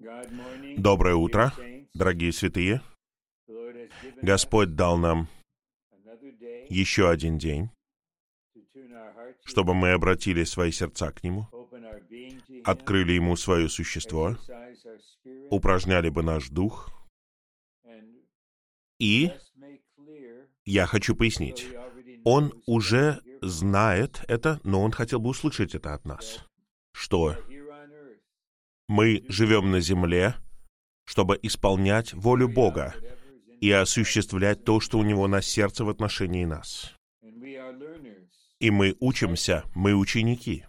Доброе утро, дорогие святые. Господь дал нам еще один день, чтобы мы обратили свои сердца к Нему, открыли Ему свое существо, упражняли бы наш дух. И я хочу пояснить, Он уже знает это, но Он хотел бы услышать это от нас, что мы живем на земле, чтобы исполнять волю Бога и осуществлять то, что у Него на сердце в отношении нас. И мы учимся, мы ученики.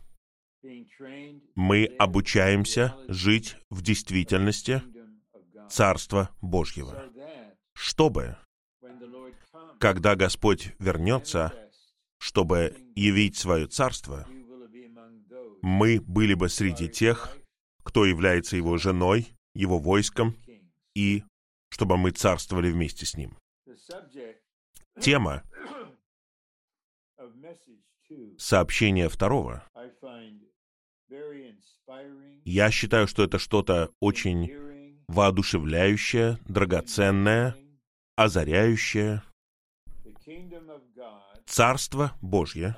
Мы обучаемся жить в действительности Царства Божьего, чтобы, когда Господь вернется, чтобы явить свое Царство, мы были бы среди тех, кто является его женой, его войском, и чтобы мы царствовали вместе с ним. Тема сообщения второго. Я считаю, что это что-то очень воодушевляющее, драгоценное, озаряющее. Царство Божье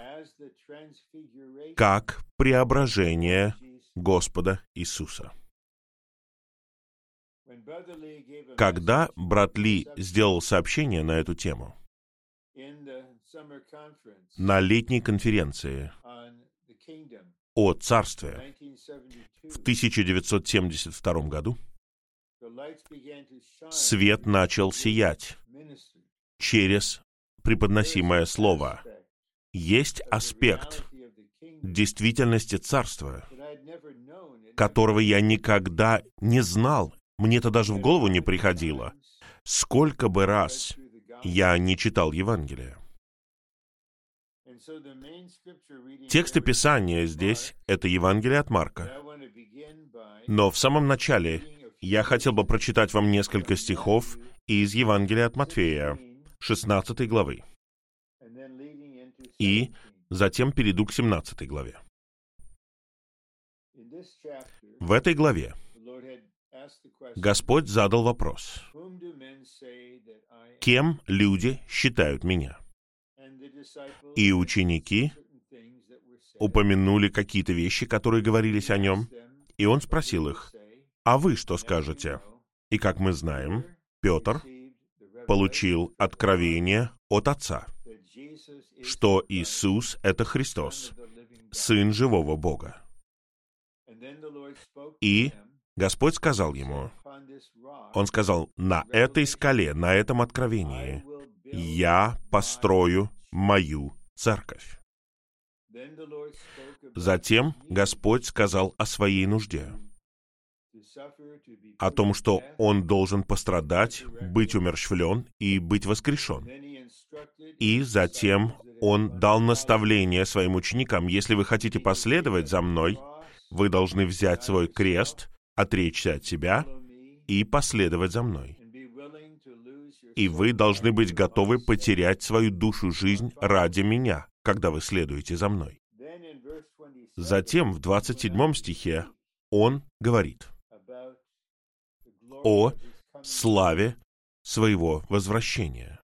как преображение Господа Иисуса. Когда брат Ли сделал сообщение на эту тему на летней конференции о Царстве в 1972 году, свет начал сиять через преподносимое слово. Есть аспект действительности Царства, которого я никогда не знал, мне это даже в голову не приходило. Сколько бы раз я не читал Евангелие. Тексты Писания здесь — это Евангелие от Марка. Но в самом начале я хотел бы прочитать вам несколько стихов из Евангелия от Матфея, 16 главы. И затем перейду к 17 главе. В этой главе Господь задал вопрос, «Кем люди считают меня?» И ученики упомянули какие-то вещи, которые говорились о нем, и он спросил их, «А вы что скажете?» И как мы знаем, Петр получил откровение от Отца, что Иисус — это Христос, Сын живого Бога. И Господь сказал ему, Он сказал, на этой скале, на этом откровении я построю мою церковь. Затем Господь сказал о своей нужде, о том, что Он должен пострадать, быть умерщвлен и быть воскрешен. И затем Он дал наставление своим ученикам, если вы хотите последовать за мной, вы должны взять свой крест, отречься от себя и последовать за мной. И вы должны быть готовы потерять свою душу жизнь ради меня, когда вы следуете за мной. Затем в 27 стихе он говорит о славе своего возвращения.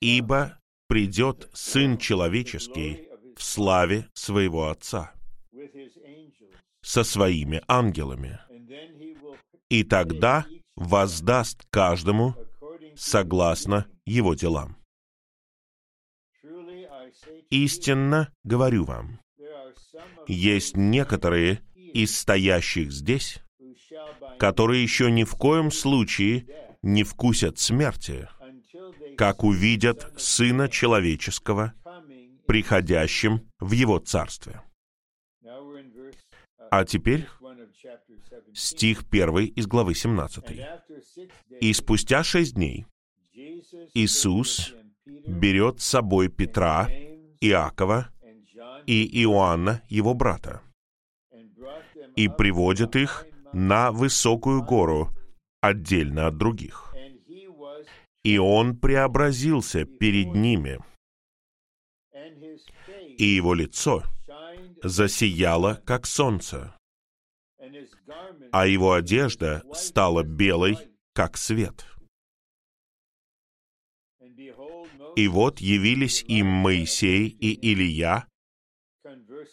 «Ибо придет Сын Человеческий в славе своего Отца со своими ангелами. И тогда воздаст каждому согласно его делам. Истинно говорю вам, есть некоторые из стоящих здесь, которые еще ни в коем случае не вкусят смерти, как увидят Сына Человеческого, приходящим в Его Царстве. А теперь стих 1 из главы 17. «И спустя шесть дней Иисус берет с собой Петра, Иакова и Иоанна, его брата, и приводит их на высокую гору, отдельно от других. И он преобразился перед ними, и его лицо засияло, как солнце, а его одежда стала белой, как свет. И вот явились им Моисей и Илия,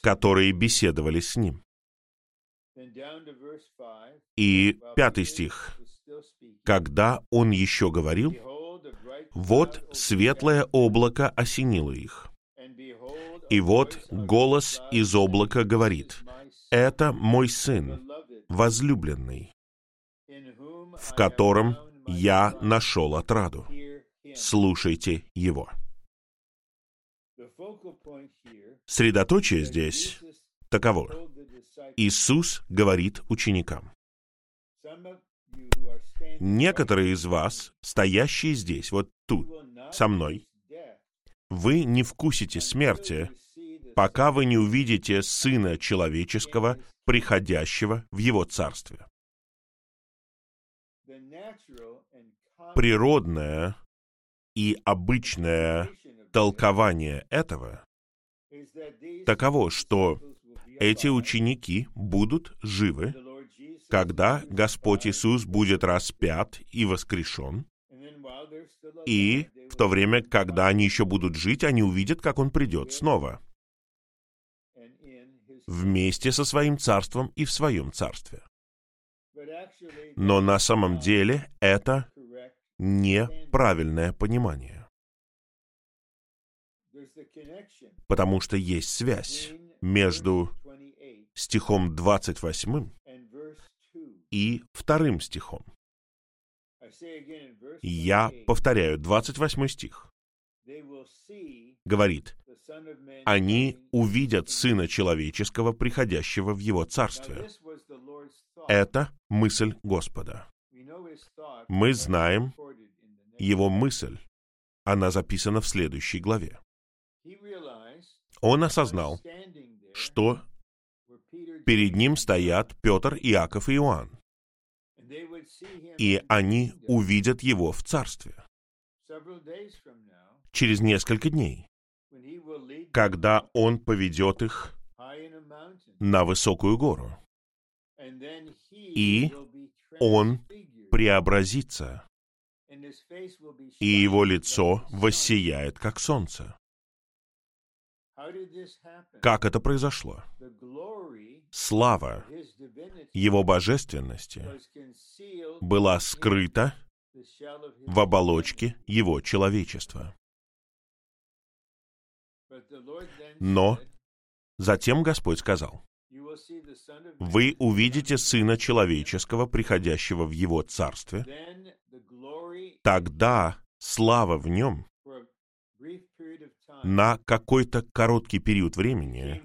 которые беседовали с ним. И пятый стих. Когда он еще говорил, вот светлое облако осенило их. И вот голос из облака говорит, «Это мой сын, возлюбленный, в котором я нашел отраду. Слушайте его». Средоточие здесь таково. Иисус говорит ученикам. Некоторые из вас, стоящие здесь, вот тут, со мной, вы не вкусите смерти, пока вы не увидите Сына Человеческого, приходящего в Его Царстве. Природное и обычное толкование этого таково, что эти ученики будут живы, когда Господь Иисус будет распят и воскрешен, и в то время, когда они еще будут жить, они увидят, как Он придет снова вместе со своим царством и в своем царстве. Но на самом деле это неправильное понимание. Потому что есть связь между стихом 28 и вторым стихом. Я повторяю, 28 стих говорит, «Они увидят Сына Человеческого, приходящего в Его Царствие». Это мысль Господа. Мы знаем Его мысль. Она записана в следующей главе. Он осознал, что перед ним стоят Петр, Иаков и Иоанн, и они увидят его в царстве. Через несколько дней, когда он поведет их на высокую гору, и он преобразится, и его лицо воссияет, как солнце. Как это произошло? Слава Его божественности была скрыта в оболочке Его человечества. Но затем Господь сказал, «Вы увидите Сына Человеческого, приходящего в Его Царстве, тогда слава в Нем на какой-то короткий период времени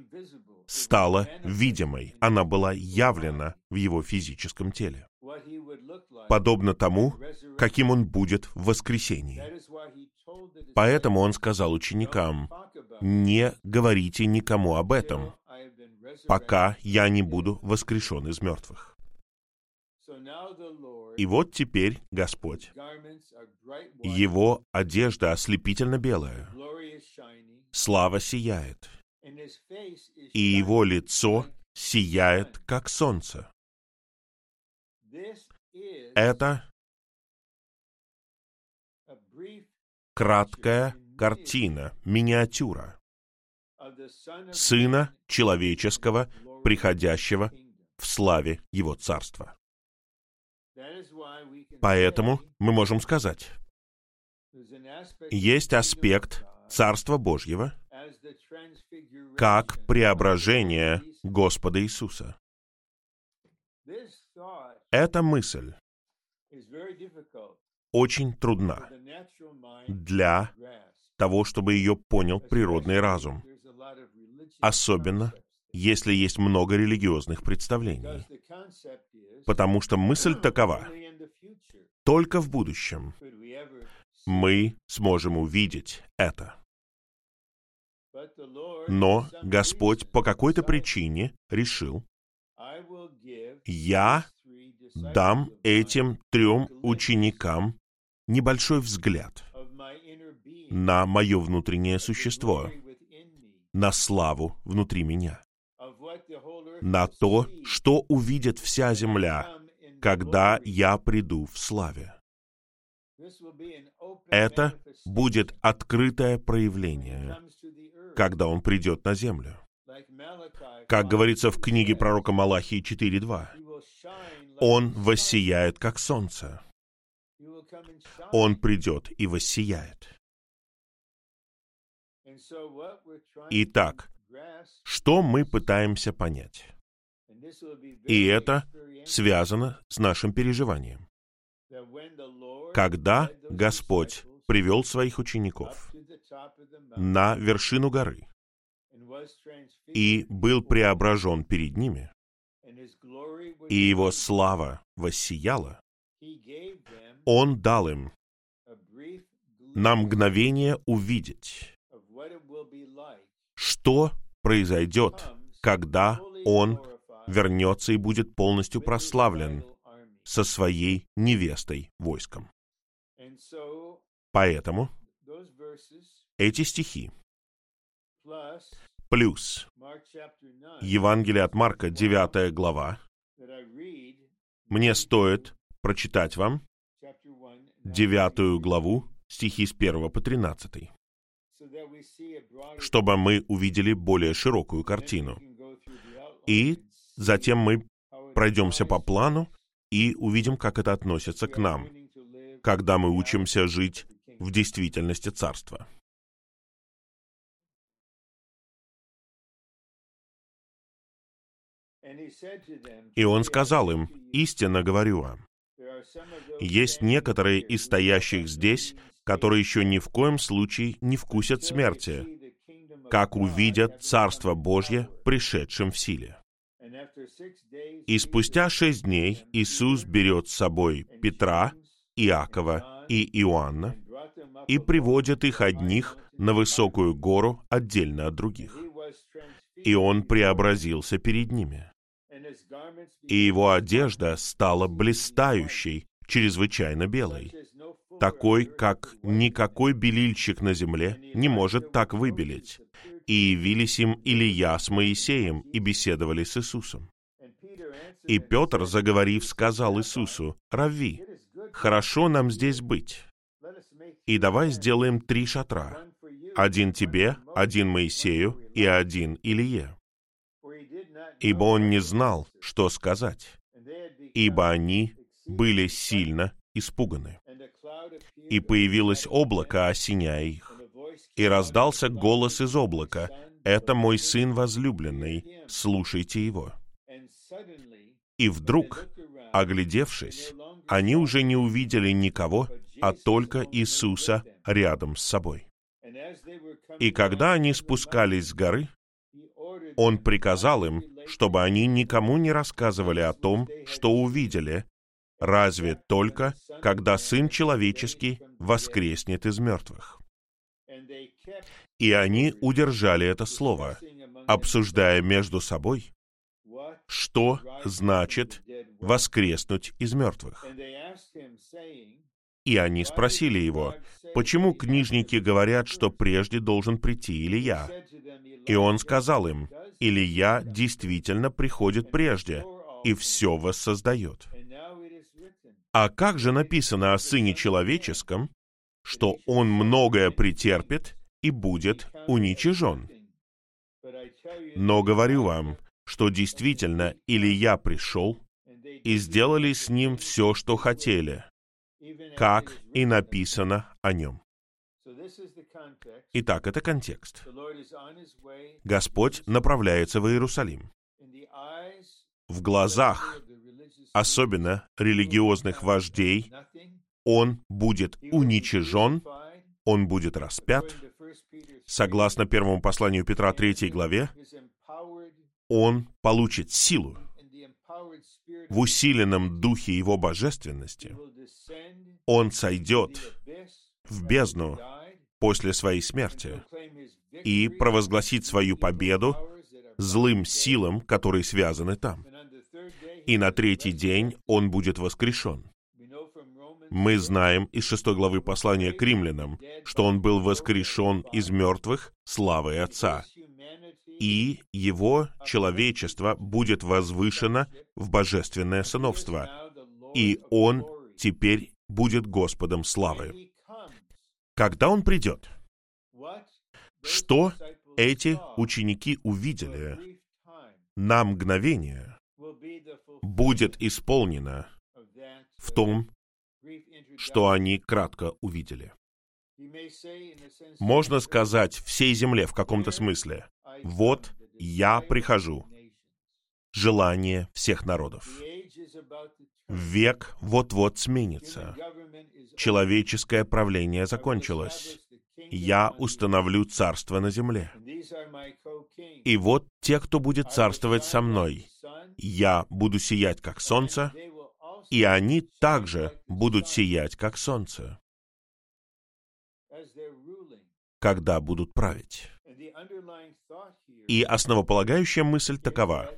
стала видимой, она была явлена в его физическом теле, подобно тому, каким он будет в воскресении. Поэтому он сказал ученикам, «Не говорите никому об этом, пока я не буду воскрешен из мертвых». И вот теперь Господь, Его одежда ослепительно белая, слава сияет, и Его лицо сияет, как солнце. Это краткая картина, миниатюра Сына Человеческого, приходящего в славе Его Царства. Поэтому мы можем сказать, есть аспект Царства Божьего как преображение Господа Иисуса. Эта мысль очень трудна для того, чтобы ее понял природный разум. Особенно, если есть много религиозных представлений. Потому что мысль такова. Только в будущем мы сможем увидеть это. Но Господь по какой-то причине решил, я дам этим трем ученикам небольшой взгляд на мое внутреннее существо, на славу внутри меня, на то, что увидит вся земля, когда я приду в славе. Это будет открытое проявление, когда Он придет на землю. Как говорится в книге пророка Малахии 4.2, Он воссияет, как солнце. Он придет и воссияет. Итак, что мы пытаемся понять? И это связано с нашим переживанием. Когда Господь привел своих учеников на вершину горы и был преображен перед ними, и его слава воссияла, Он дал им на мгновение увидеть, что произойдет, когда Он вернется и будет полностью прославлен со своей невестой войском. Поэтому эти стихи плюс Евангелие от Марка, 9 глава, мне стоит прочитать вам 9 главу, стихи с 1 по 13, чтобы мы увидели более широкую картину. И затем мы пройдемся по плану и увидим, как это относится к нам, когда мы учимся жить в действительности Царства. И он сказал им, «Истинно говорю вам, есть некоторые из стоящих здесь, которые еще ни в коем случае не вкусят смерти, как увидят Царство Божье, пришедшим в силе». И спустя шесть дней Иисус берет с собой Петра, Иакова и Иоанна и приводит их одних на высокую гору отдельно от других. И он преобразился перед ними. И его одежда стала блистающей, чрезвычайно белой, такой, как никакой белильщик на земле не может так выбелить. И явились им Илья с Моисеем и беседовали с Иисусом. И Петр, заговорив, сказал Иисусу, «Рави, хорошо нам здесь быть. И давай сделаем три шатра. Один тебе, один Моисею и один Илье. Ибо он не знал, что сказать, ибо они были сильно испуганы. И появилось облако, осеняя их. И раздался голос из облака, «Это мой сын возлюбленный, слушайте его». И вдруг, оглядевшись, они уже не увидели никого, а только Иисуса рядом с собой. И когда они спускались с горы, Он приказал им, чтобы они никому не рассказывали о том, что увидели, разве только, когда Сын Человеческий воскреснет из мертвых. И они удержали это слово, обсуждая между собой, что значит воскреснуть из мертвых. И они спросили его, почему книжники говорят, что прежде должен прийти Илья? И он сказал им, Илья действительно приходит прежде и все воссоздает. А как же написано о Сыне Человеческом, что Он многое претерпит и будет уничижен? Но говорю вам, что действительно Илья пришел и сделали с ним все, что хотели, как и написано о нем. Итак, это контекст. Господь направляется в Иерусалим. В глазах, особенно религиозных вождей, Он будет уничижен, Он будет распят. Согласно первому посланию Петра 3 главе, он получит силу в усиленном духе его божественности. Он сойдет в бездну после своей смерти и провозгласит свою победу злым силам, которые связаны там. И на третий день он будет воскрешен. Мы знаем из шестой главы послания к римлянам, что он был воскрешен из мертвых славой Отца и его человечество будет возвышено в божественное сыновство, и он теперь будет Господом славы. Когда он придет, что эти ученики увидели на мгновение, будет исполнено в том, что они кратко увидели. Можно сказать всей земле в каком-то смысле, вот я прихожу, желание всех народов. Век вот-вот сменится. Человеческое правление закончилось. Я установлю царство на земле. И вот те, кто будет царствовать со мной. Я буду сиять, как солнце, и они также будут сиять, как солнце, когда будут править. И основополагающая мысль такова.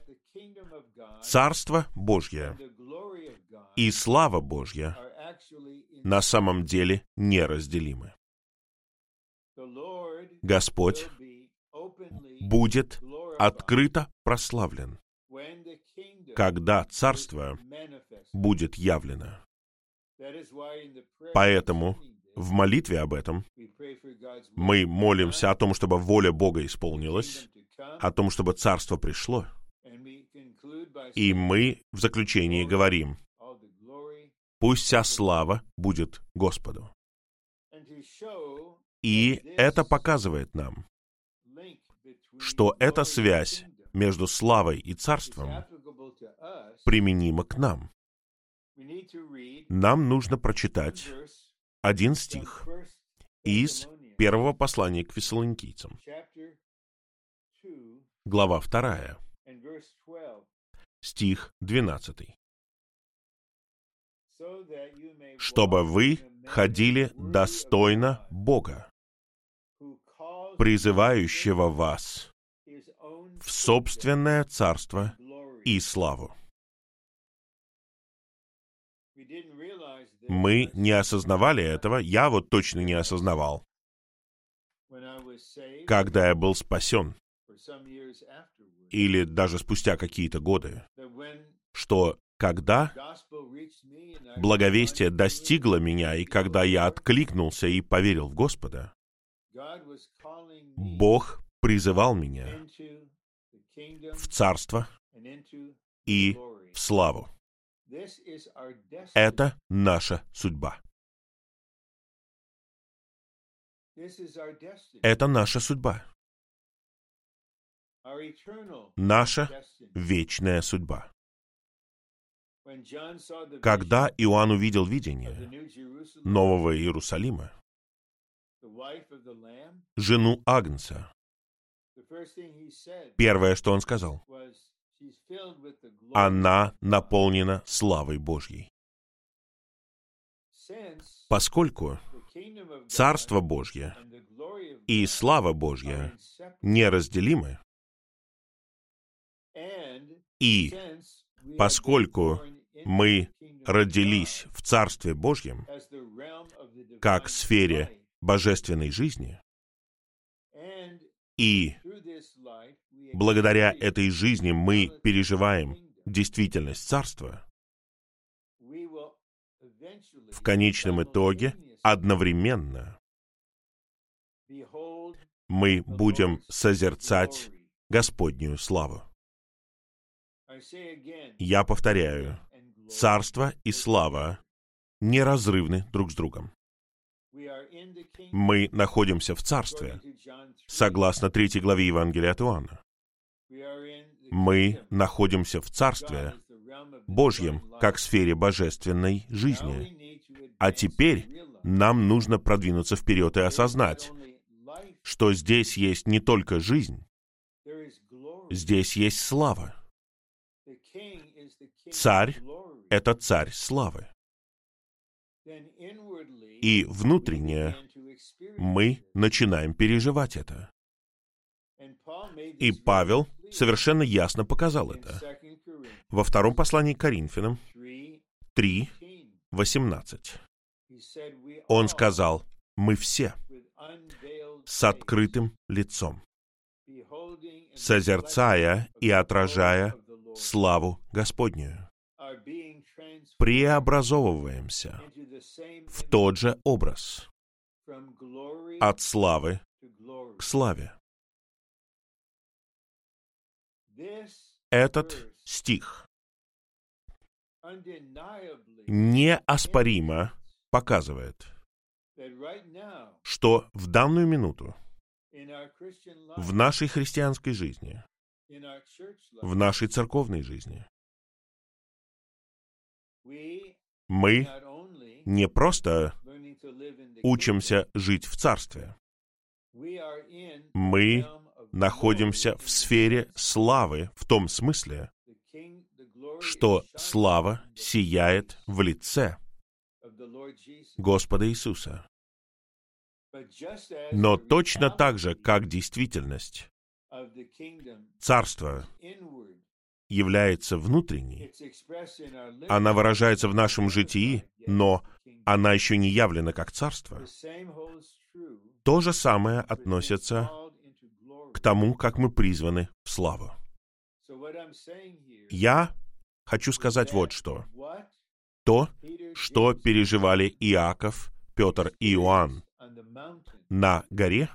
Царство Божье и слава Божья на самом деле неразделимы. Господь будет открыто прославлен, когда Царство будет явлено. Поэтому в молитве об этом мы молимся о том, чтобы воля Бога исполнилась, о том, чтобы Царство пришло. И мы в заключении говорим, пусть вся слава будет Господу. И это показывает нам, что эта связь между славой и царством применима к нам. Нам нужно прочитать один стих из первого послания к фессалоникийцам. Глава вторая, стих двенадцатый. «Чтобы вы ходили достойно Бога, призывающего вас в собственное царство и славу». Мы не осознавали этого, я вот точно не осознавал, когда я был спасен, или даже спустя какие-то годы, что когда благовестие достигло меня, и когда я откликнулся и поверил в Господа, Бог призывал меня в царство и в славу. Это наша судьба. Это наша судьба. Наша вечная судьба. Когда Иоанн увидел видение Нового Иерусалима, жену Агнца, первое, что он сказал, она наполнена славой Божьей. Поскольку Царство Божье и слава Божья неразделимы, и поскольку мы родились в Царстве Божьем, как в сфере божественной жизни, и благодаря этой жизни мы переживаем действительность Царства, в конечном итоге одновременно мы будем созерцать Господнюю славу. Я повторяю, царство и слава неразрывны друг с другом. Мы находимся в царстве, согласно третьей главе Евангелия от Иоанна. Мы находимся в царстве Божьем, как сфере божественной жизни. А теперь нам нужно продвинуться вперед и осознать, что здесь есть не только жизнь, здесь есть слава. Царь — это царь славы. И внутренне мы начинаем переживать это. И Павел совершенно ясно показал это. Во втором послании к Коринфянам 3, 18. Он сказал, мы все с открытым лицом, созерцая и отражая славу Господнюю. Преобразовываемся в тот же образ, от славы к славе. Этот стих неоспоримо показывает, что в данную минуту в нашей христианской жизни, в нашей церковной жизни, мы не просто учимся жить в Царстве. Мы находимся в сфере славы в том смысле, что слава сияет в лице Господа Иисуса. Но точно так же, как действительность Царства является внутренней, она выражается в нашем житии, но она еще не явлена как Царство. То же самое относится к тому, как мы призваны в славу. Я хочу сказать вот что. То, что переживали Иаков, Петр и Иоанн на горе,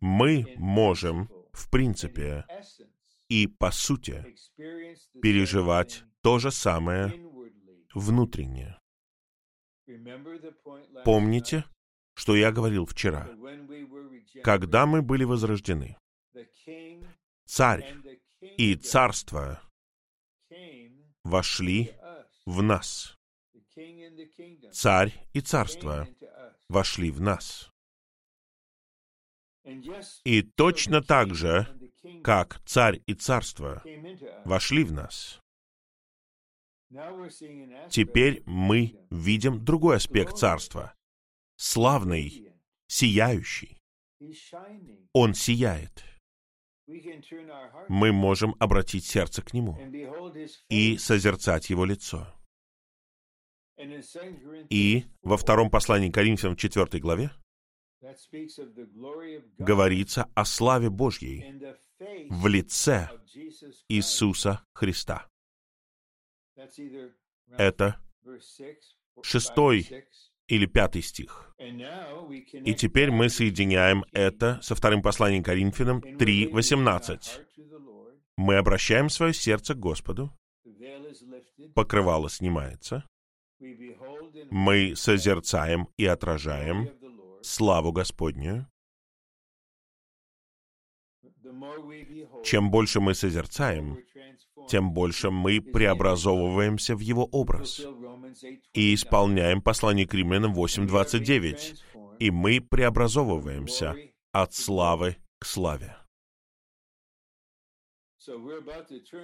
мы можем, в принципе, и по сути, переживать то же самое внутренне. Помните, что я говорил вчера? Когда мы были возрождены, царь и царство вошли в нас. Царь и царство вошли в нас. И точно так же, как царь и царство вошли в нас, теперь мы видим другой аспект царства. Славный, сияющий. Он сияет. Мы можем обратить сердце к Нему и созерцать Его лицо. И во втором послании к Коринфянам, 4 главе, говорится о славе Божьей в лице Иисуса Христа. Это шестой или пятый стих. И теперь мы соединяем это со вторым посланием Коринфянам 3.18. Мы обращаем свое сердце к Господу, покрывало снимается, мы созерцаем и отражаем славу Господню. Чем больше мы созерцаем, тем больше мы преобразовываемся в Его образ и исполняем послание к римлянам 8.29, и мы преобразовываемся от славы к славе.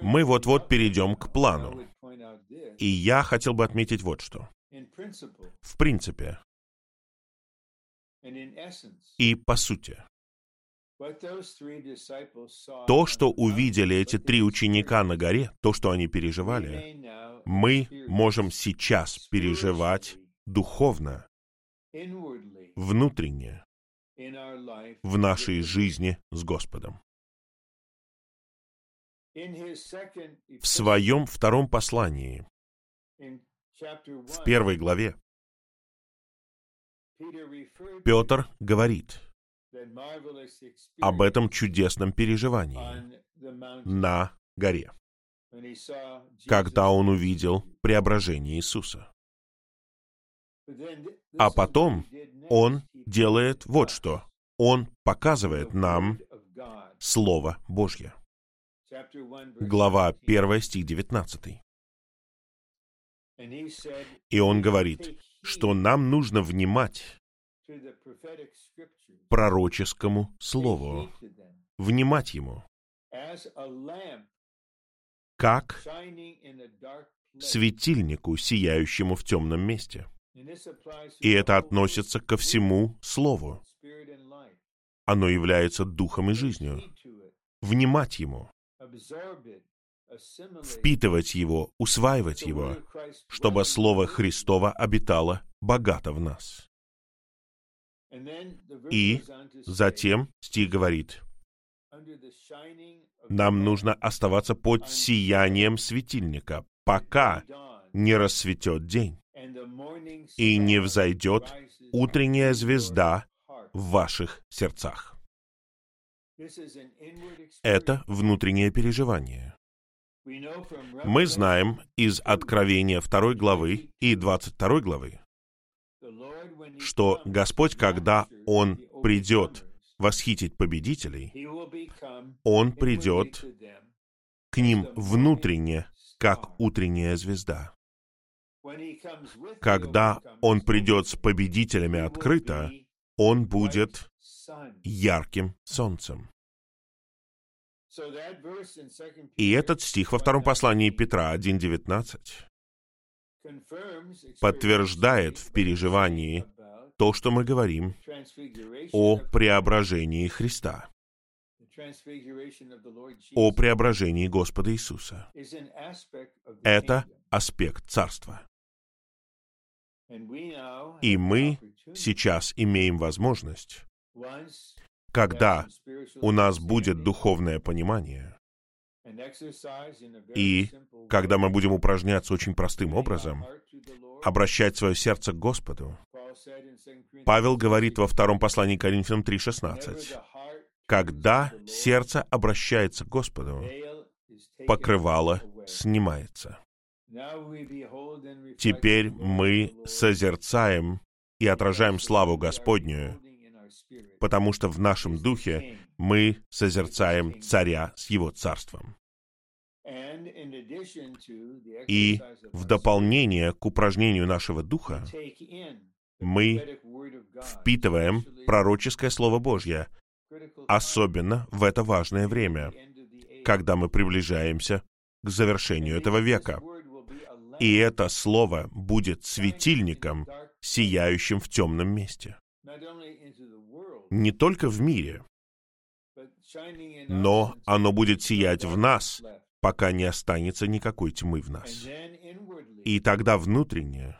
Мы вот-вот перейдем к плану. И я хотел бы отметить вот что. В принципе и по сути. То, что увидели эти три ученика на горе, то, что они переживали, мы можем сейчас переживать духовно, внутренне, в нашей жизни с Господом. В своем втором послании, в первой главе, Петр говорит об этом чудесном переживании на горе, когда он увидел преображение Иисуса. А потом он делает вот что. Он показывает нам Слово Божье. Глава 1, стих 19. И он говорит, что нам нужно внимать пророческому слову, внимать ему, как светильнику, сияющему в темном месте. И это относится ко всему Слову. Оно является духом и жизнью. Внимать ему, впитывать его, усваивать его, чтобы Слово Христово обитало богато в нас. И затем стих говорит, Нам нужно оставаться под сиянием светильника, пока не рассветет день и не взойдет утренняя звезда в ваших сердцах. Это внутреннее переживание. Мы знаем из Откровения 2 главы и 22 главы, что Господь, когда Он придет восхитить победителей, Он придет к ним внутренне, как утренняя звезда. Когда Он придет с победителями открыто, Он будет ярким солнцем. И этот стих во втором послании Петра 1.19 подтверждает в переживании то, что мы говорим о преображении Христа, о преображении Господа Иисуса. Это аспект Царства. И мы сейчас имеем возможность когда у нас будет духовное понимание, и когда мы будем упражняться очень простым образом, обращать свое сердце к Господу. Павел говорит во втором послании Коринфянам 3.16, когда сердце обращается к Господу, покрывало снимается. Теперь мы созерцаем и отражаем славу Господнюю, потому что в нашем духе мы созерцаем царя с его царством. И в дополнение к упражнению нашего духа мы впитываем пророческое Слово Божье, особенно в это важное время, когда мы приближаемся к завершению этого века. И это Слово будет светильником, сияющим в темном месте не только в мире, но оно будет сиять в нас, пока не останется никакой тьмы в нас. И тогда внутренне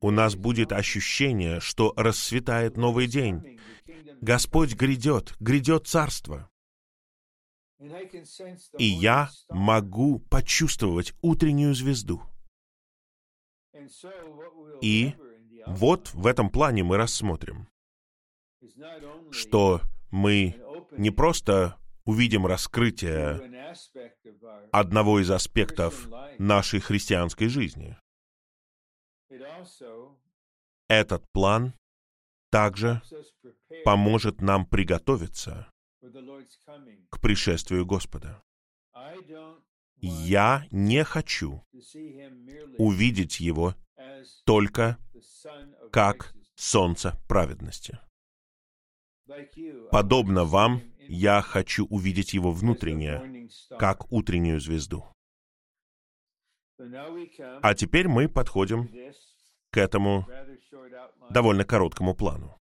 у нас будет ощущение, что расцветает новый день. Господь грядет, грядет царство. И я могу почувствовать утреннюю звезду. И вот в этом плане мы рассмотрим, что мы не просто увидим раскрытие одного из аспектов нашей христианской жизни. Этот план также поможет нам приготовиться к пришествию Господа. Я не хочу увидеть Его только как солнце праведности. Подобно вам, я хочу увидеть его внутреннее, как утреннюю звезду. А теперь мы подходим к этому довольно короткому плану.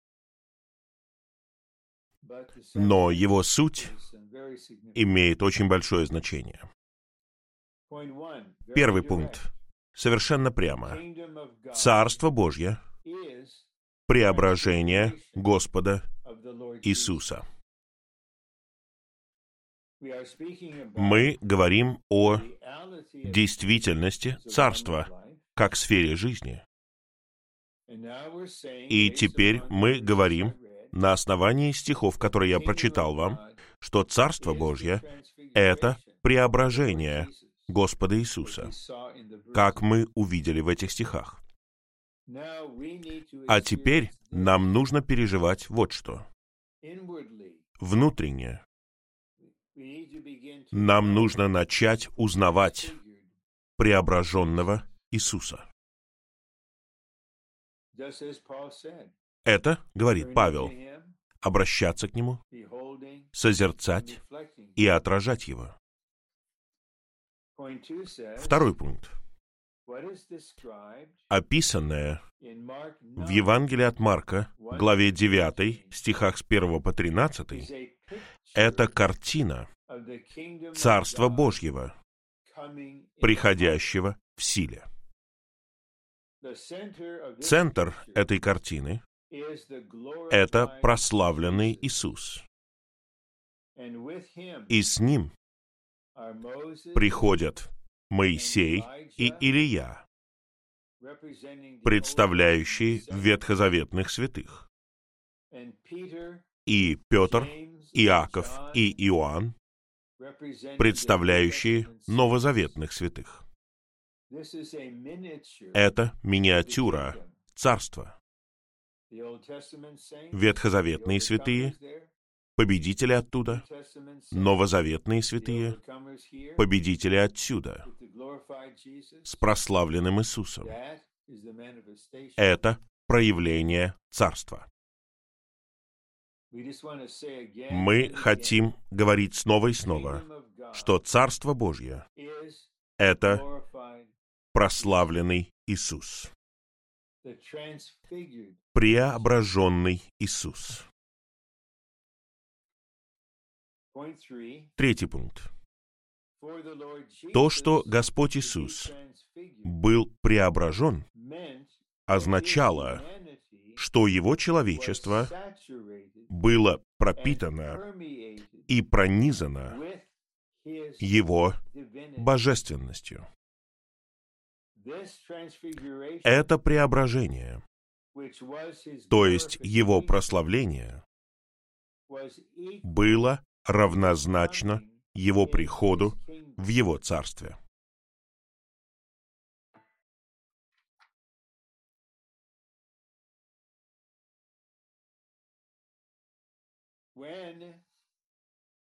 Но его суть имеет очень большое значение. Первый пункт. Совершенно прямо. Царство Божье — преображение Господа Иисуса. Мы говорим о действительности Царства как сфере жизни. И теперь мы говорим на основании стихов, которые я прочитал вам, что Царство Божье — это преображение Господа Иисуса, как мы увидели в этих стихах. А теперь нам нужно переживать вот что. Внутренне. Нам нужно начать узнавать преображенного Иисуса. Это, говорит Павел, обращаться к Нему, созерцать и отражать Его. Второй пункт описанное в Евангелии от Марка, главе 9, стихах с 1 по 13, это картина Царства Божьего, приходящего в силе. Центр этой картины — это прославленный Иисус. И с ним приходят Моисей и Илия, представляющие ветхозаветных святых, и Петр, Иаков и Иоанн, представляющие новозаветных святых. Это миниатюра царства. Ветхозаветные святые, победители оттуда, новозаветные святые, победители отсюда, с прославленным Иисусом. Это проявление царства. Мы хотим говорить снова и снова, что Царство Божье — это прославленный Иисус, преображенный Иисус. Третий пункт. То, что Господь Иисус был преображен, означало, что Его человечество было пропитано и пронизано Его божественностью. Это преображение, то есть Его прославление, было равнозначно Его приходу в Его Царстве.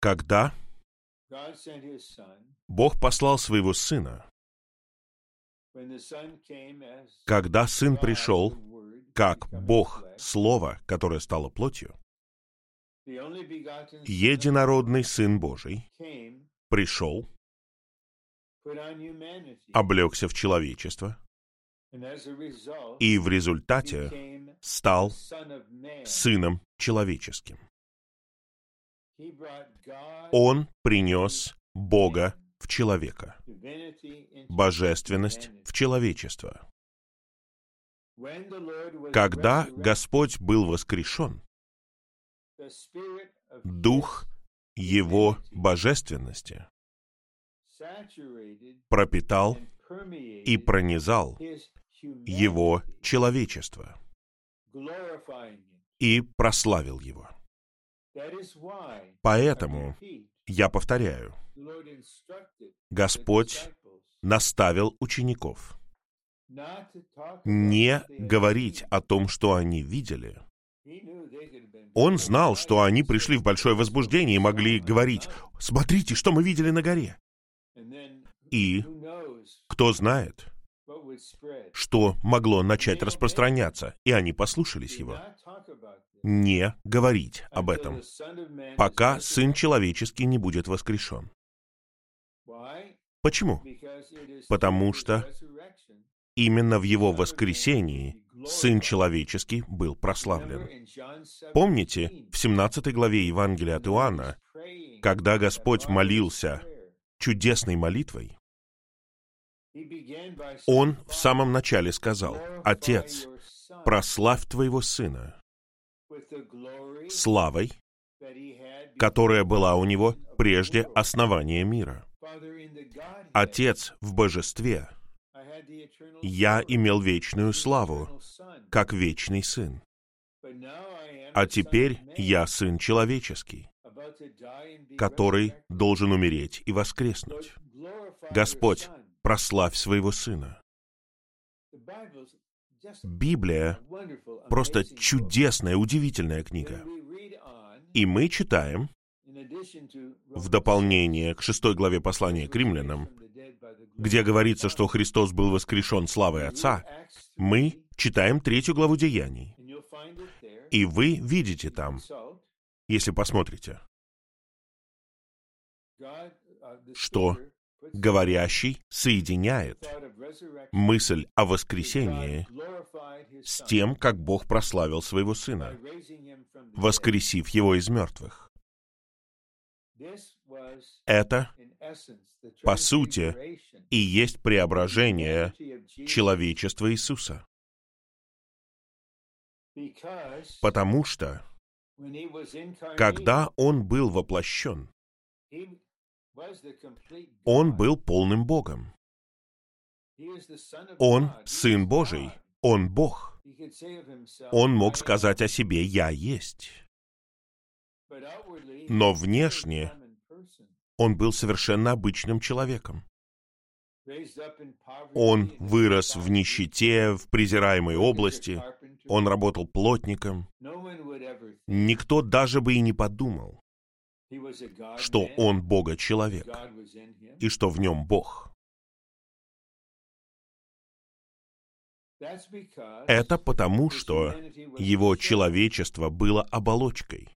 Когда Бог послал своего Сына, когда Сын пришел, как Бог, Слово, которое стало плотью, единородный Сын Божий пришел, облегся в человечество, и в результате стал Сыном Человеческим. Он принес Бога в человека, божественность в человечество. Когда Господь был воскрешен, Дух Его божественности пропитал и пронизал Его человечество и прославил Его. Поэтому, я повторяю, Господь наставил учеников. не говорить о том, что они видели. Он знал, что они пришли в большое возбуждение и могли говорить, «Смотрите, что мы видели на горе». И кто знает, что могло начать распространяться, и они послушались его не говорить об этом, пока Сын Человеческий не будет воскрешен. Почему? Потому что именно в Его воскресении Сын Человеческий был прославлен. Помните, в 17 главе Евангелия от Иоанна, когда Господь молился чудесной молитвой, Он в самом начале сказал, «Отец, прославь Твоего Сына, славой, которая была у него прежде основания мира. Отец в божестве, я имел вечную славу, как вечный сын. А теперь я сын человеческий, который должен умереть и воскреснуть. Господь, прославь своего сына. Библия просто чудесная, удивительная книга. И мы читаем, в дополнение к шестой главе послания к римлянам, где говорится, что Христос был воскрешен славой Отца, мы читаем третью главу Деяний. И вы видите там, если посмотрите, что говорящий соединяет мысль о воскресении с тем, как Бог прославил своего Сына, воскресив его из мертвых. Это, по сути, и есть преображение человечества Иисуса. Потому что Когда Он был воплощен, Он был полным Богом. Он Сын Божий, Он Бог. Он мог сказать о себе «Я есть». Но внешне он был совершенно обычным человеком. Он вырос в нищете, в презираемой области. Он работал плотником. Никто даже бы и не подумал, что он Бога-человек и что в нем Бог. Это потому, что его человечество было оболочкой,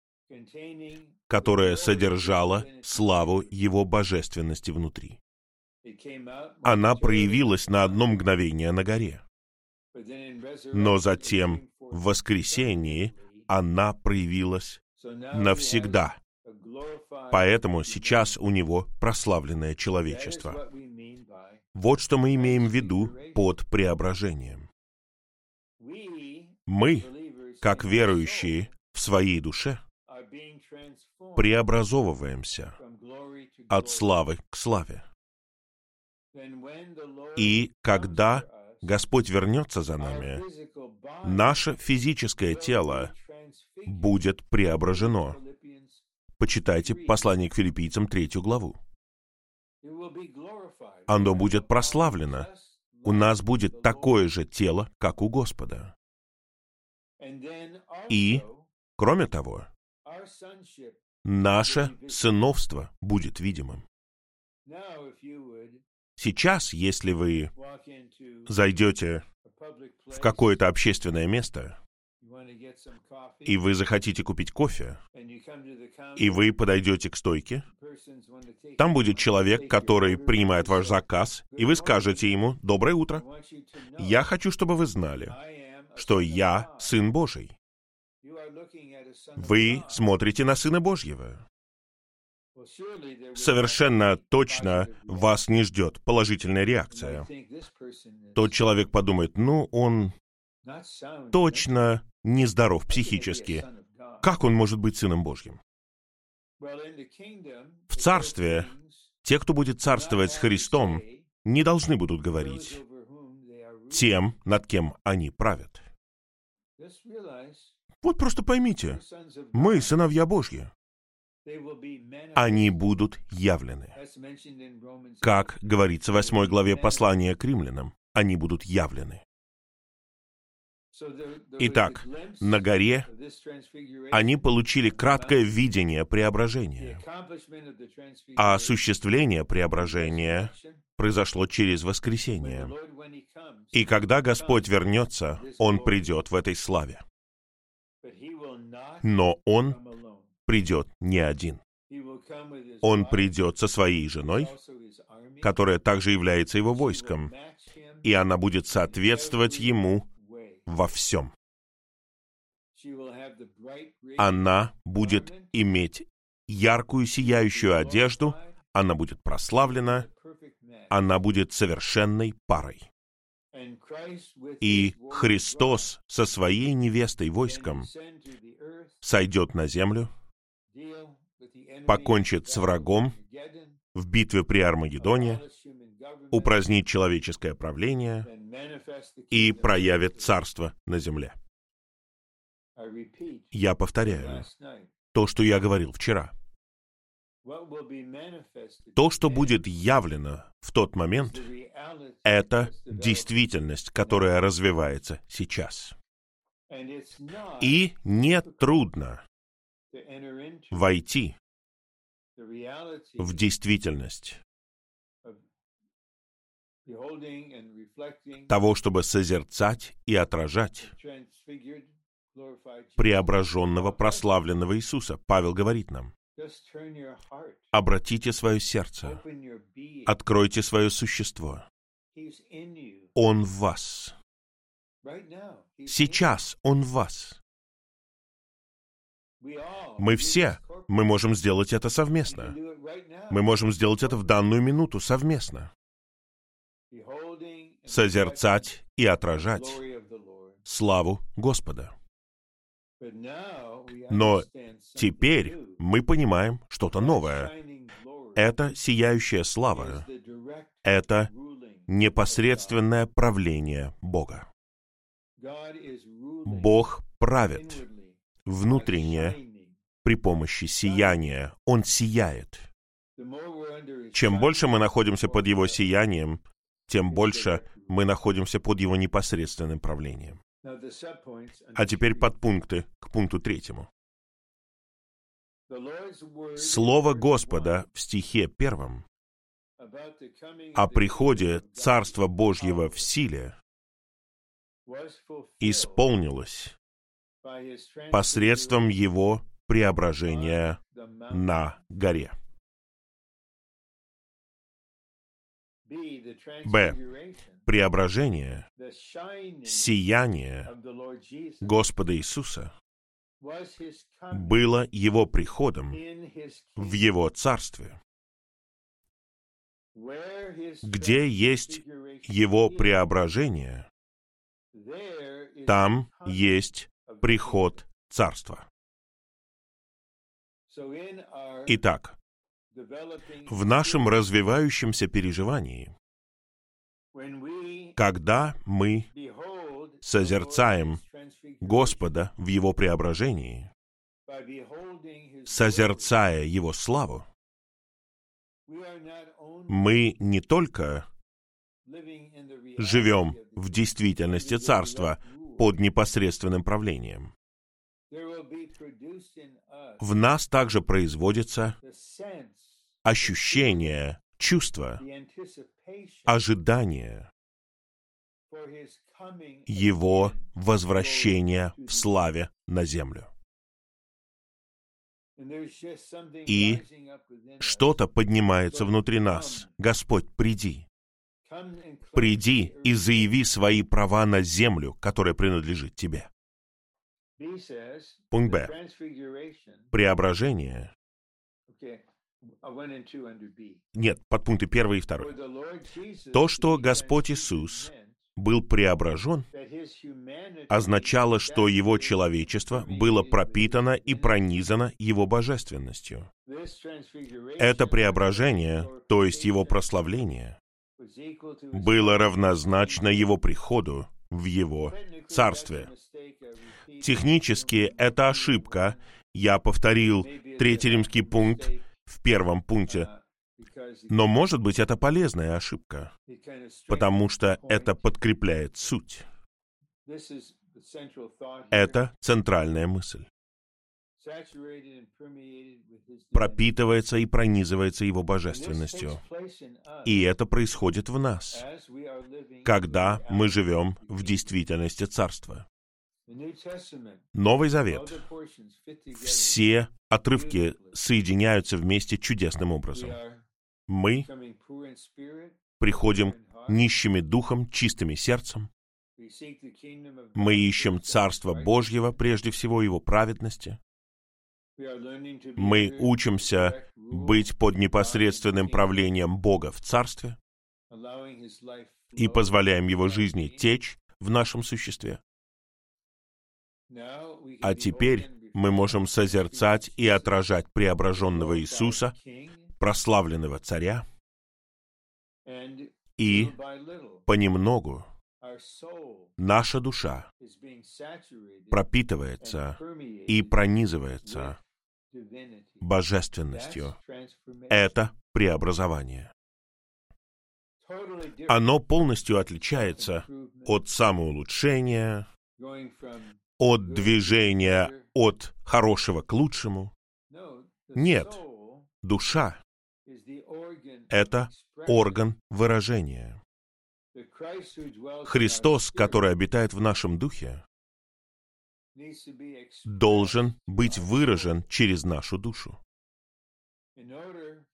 которая содержала славу его божественности внутри. Она проявилась на одно мгновение на горе. Но затем, в воскресении, она проявилась навсегда. Поэтому сейчас у него прославленное человечество. Вот что мы имеем в виду под преображением. Мы, как верующие в своей душе, преобразовываемся от славы к славе. И когда Господь вернется за нами, наше физическое тело будет преображено. Почитайте послание к филиппийцам третью главу. Оно будет прославлено. У нас будет такое же тело, как у Господа. И, кроме того, наше сыновство будет видимым. Сейчас, если вы зайдете в какое-то общественное место, и вы захотите купить кофе, и вы подойдете к стойке, там будет человек, который принимает ваш заказ, и вы скажете ему «Доброе утро! Я хочу, чтобы вы знали, что я Сын Божий». Вы смотрите на Сына Божьего совершенно точно вас не ждет положительная реакция. Тот человек подумает, ну, он точно нездоров психически. Как он может быть Сыном Божьим? В Царстве те, кто будет царствовать с Христом, не должны будут говорить тем, над кем они правят. Вот просто поймите, мы сыновья Божьи они будут явлены. Как говорится в 8 главе послания к римлянам, они будут явлены. Итак, на горе они получили краткое видение преображения, а осуществление преображения произошло через воскресение. И когда Господь вернется, Он придет в этой славе. Но Он придет не один. Он придет со своей женой, которая также является его войском, и она будет соответствовать ему во всем. Она будет иметь яркую сияющую одежду, она будет прославлена, она будет совершенной парой. И Христос со своей невестой войском сойдет на землю, покончит с врагом в битве при Армагеддоне, упразднит человеческое правление и проявит царство на земле. Я повторяю то, что я говорил вчера. То, что будет явлено в тот момент, это действительность, которая развивается сейчас. И не трудно войти в действительность того, чтобы созерцать и отражать преображенного, прославленного Иисуса. Павел говорит нам, обратите свое сердце, откройте свое существо. Он в вас. Сейчас Он в вас. Мы все, мы можем сделать это совместно. Мы можем сделать это в данную минуту совместно. Созерцать и отражать славу Господа. Но теперь мы понимаем что-то новое. Это сияющая слава. Это непосредственное правление Бога. Бог правит внутренне при помощи сияния. Он сияет. Чем больше мы находимся под Его сиянием, тем больше мы находимся под Его непосредственным правлением. А теперь подпункты к пункту третьему. Слово Господа в стихе первом о приходе Царства Божьего в силе исполнилось посредством Его преображения на горе. Б. Преображение, сияние Господа Иисуса было Его приходом в Его Царстве. Где есть Его преображение, там есть приход Царства. Итак, в нашем развивающемся переживании, когда мы созерцаем Господа в Его преображении, созерцая Его славу, мы не только живем в действительности Царства под непосредственным правлением. В нас также производится ощущение, чувство, ожидание Его возвращения в славе на землю. И что-то поднимается внутри нас. Господь, приди. Приди и заяви свои права на землю, которая принадлежит Тебе. Пункт Б. Преображение. Нет, подпункты первый и второй. То, что Господь Иисус был преображен, означало, что его человечество было пропитано и пронизано его божественностью. Это преображение, то есть его прославление, было равнозначно его приходу в его царстве. Технически это ошибка. Я повторил третий римский пункт в первом пункте. Но, может быть, это полезная ошибка, потому что это подкрепляет суть. Это центральная мысль. Пропитывается и пронизывается Его божественностью. И это происходит в нас, когда мы живем в действительности Царства. Новый Завет. Все отрывки соединяются вместе чудесным образом. Мы приходим нищими духом, чистыми сердцем. Мы ищем Царство Божьего, прежде всего Его праведности. Мы учимся быть под непосредственным правлением Бога в Царстве и позволяем Его жизни течь в нашем существе. А теперь мы можем созерцать и отражать преображенного Иисуса, прославленного Царя, и понемногу наша душа пропитывается и пронизывается божественностью. Это преобразование. Оно полностью отличается от самоулучшения, от движения от хорошего к лучшему. Нет, душа — это орган выражения. Христос, который обитает в нашем духе, должен быть выражен через нашу душу.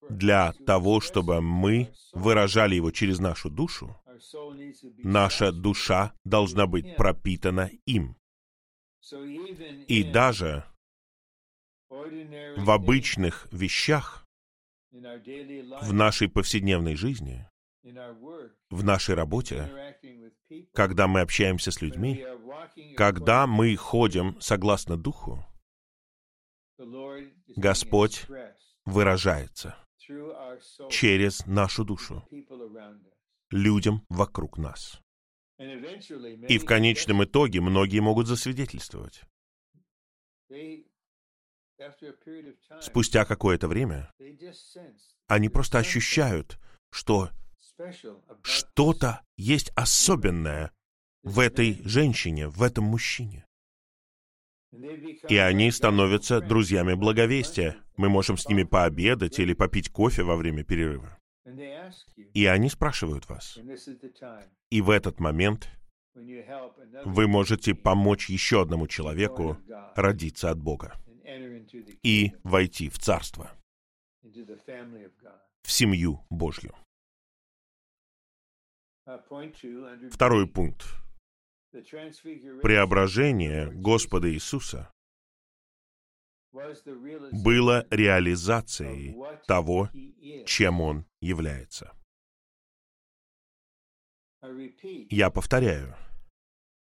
Для того, чтобы мы выражали его через нашу душу, наша душа должна быть пропитана им. И даже в обычных вещах, в нашей повседневной жизни, в нашей работе, когда мы общаемся с людьми, когда мы ходим согласно Духу, Господь выражается через нашу душу людям вокруг нас. И в конечном итоге многие могут засвидетельствовать. Спустя какое-то время они просто ощущают, что что-то есть особенное в этой женщине, в этом мужчине. И они становятся друзьями благовестия. Мы можем с ними пообедать или попить кофе во время перерыва. И они спрашивают вас. И в этот момент вы можете помочь еще одному человеку родиться от Бога и войти в Царство, в семью Божью. Второй пункт. Преображение Господа Иисуса было реализацией того, чем Он является. Я повторяю.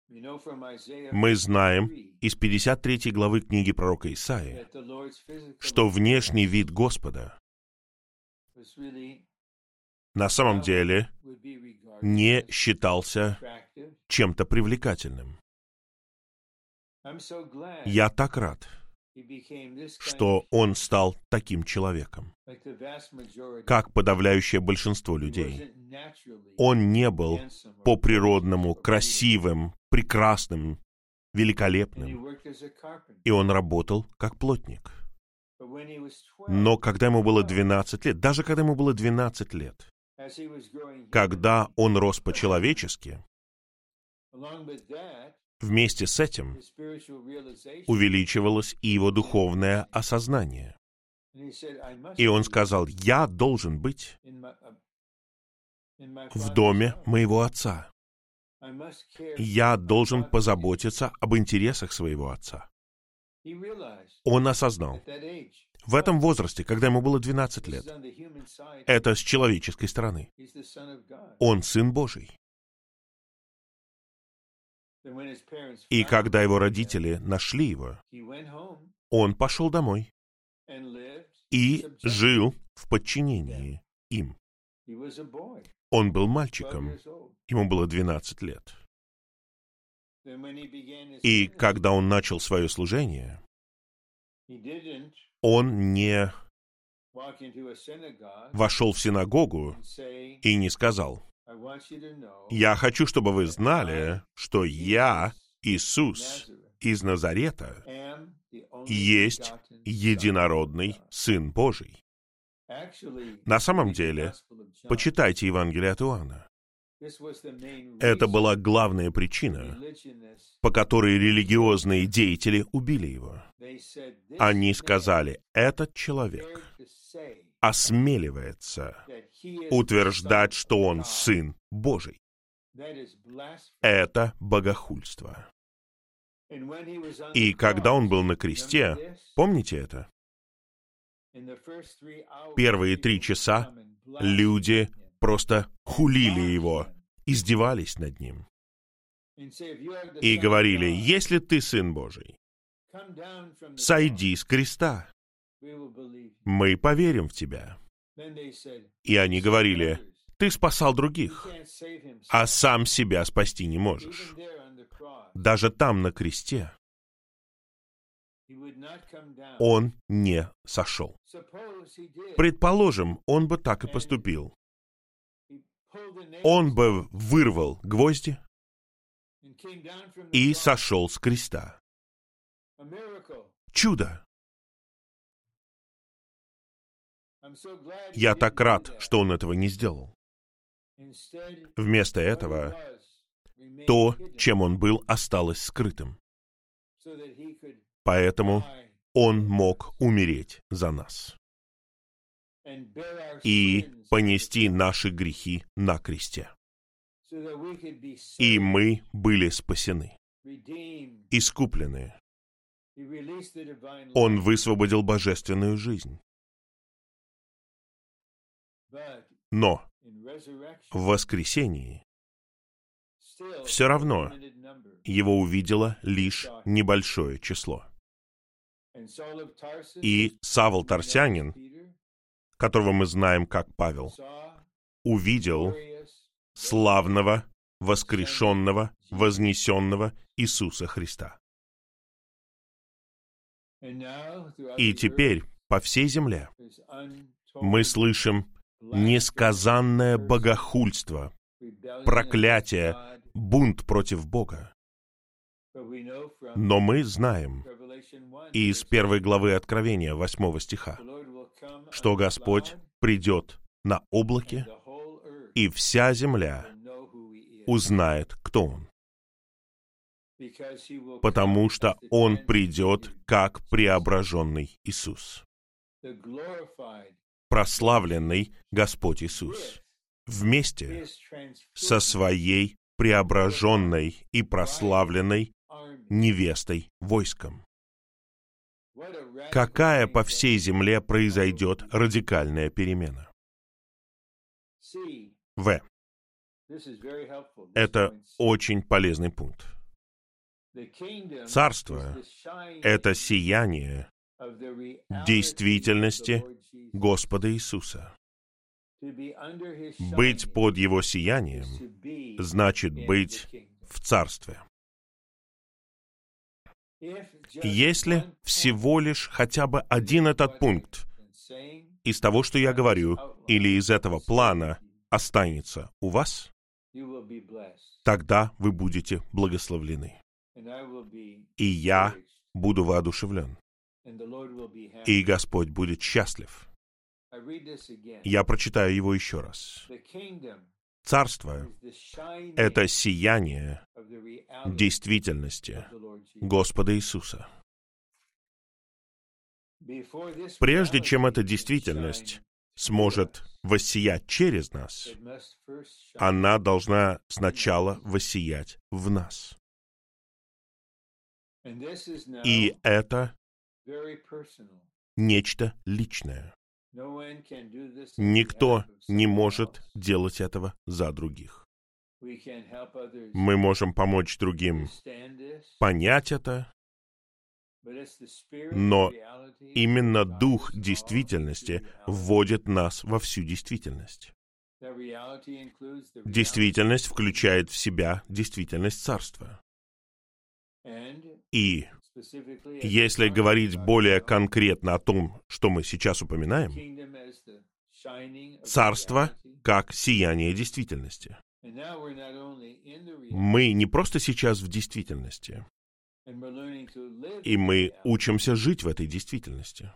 Мы знаем из 53 главы книги пророка Исаия, что внешний вид Господа на самом деле не считался чем-то привлекательным. Я так рад, что он стал таким человеком, как подавляющее большинство людей. Он не был по-природному красивым, прекрасным, великолепным, и он работал как плотник. Но когда ему было 12 лет, даже когда ему было 12 лет, когда он рос по-человечески, вместе с этим увеличивалось и его духовное осознание. И он сказал, я должен быть в доме моего отца. Я должен позаботиться об интересах своего отца. Он осознал, в этом возрасте, когда ему было 12 лет, это с человеческой стороны. Он Сын Божий. И когда его родители нашли его, он пошел домой и жил в подчинении им. Он был мальчиком, ему было 12 лет. И когда он начал свое служение, он не вошел в синагогу и не сказал, «Я хочу, чтобы вы знали, что я, Иисус из Назарета, есть единородный Сын Божий». На самом деле, почитайте Евангелие от Иоанна. Это была главная причина, по которой религиозные деятели убили его. Они сказали, этот человек осмеливается утверждать, что он Сын Божий. Это богохульство. И когда он был на кресте, помните это? Первые три часа люди просто хулили его, издевались над ним. И говорили, если ты Сын Божий, сойди с креста, мы поверим в тебя. И они говорили, ты спасал других, а сам себя спасти не можешь. Даже там, на кресте, он не сошел. Предположим, он бы так и поступил. Он бы вырвал гвозди и сошел с креста. Чудо! Я так рад, что он этого не сделал. Вместо этого, то, чем он был, осталось скрытым. Поэтому он мог умереть за нас и понести наши грехи на кресте. И мы были спасены, искуплены. Он высвободил божественную жизнь. Но в воскресении, все равно его увидело лишь небольшое число. И Савл Тарсянин, которого мы знаем как Павел, увидел славного, воскрешенного, вознесенного Иисуса Христа. И теперь по всей земле мы слышим несказанное богохульство, проклятие, бунт против Бога. Но мы знаем из первой главы Откровения, восьмого стиха, что Господь придет на облаке, и вся земля узнает, кто Он. Потому что Он придет как преображенный Иисус. Прославленный Господь Иисус. Вместе со своей преображенной и прославленной невестой войском. Какая по всей земле произойдет радикальная перемена? В. Это очень полезный пункт. Царство — это сияние действительности Господа Иисуса. Быть под Его сиянием значит быть в Царстве. Если всего лишь хотя бы один этот пункт из того, что я говорю, или из этого плана останется у вас, тогда вы будете благословлены. И я буду воодушевлен. И Господь будет счастлив. Я прочитаю его еще раз. Царство — это сияние действительности Господа Иисуса. Прежде чем эта действительность сможет воссиять через нас, она должна сначала воссиять в нас. И это нечто личное. Никто не может делать этого за других. Мы можем помочь другим понять это, но именно дух действительности вводит нас во всю действительность. Действительность включает в себя действительность царства. И если говорить более конкретно о том, что мы сейчас упоминаем, царство как сияние действительности. Мы не просто сейчас в действительности, и мы учимся жить в этой действительности.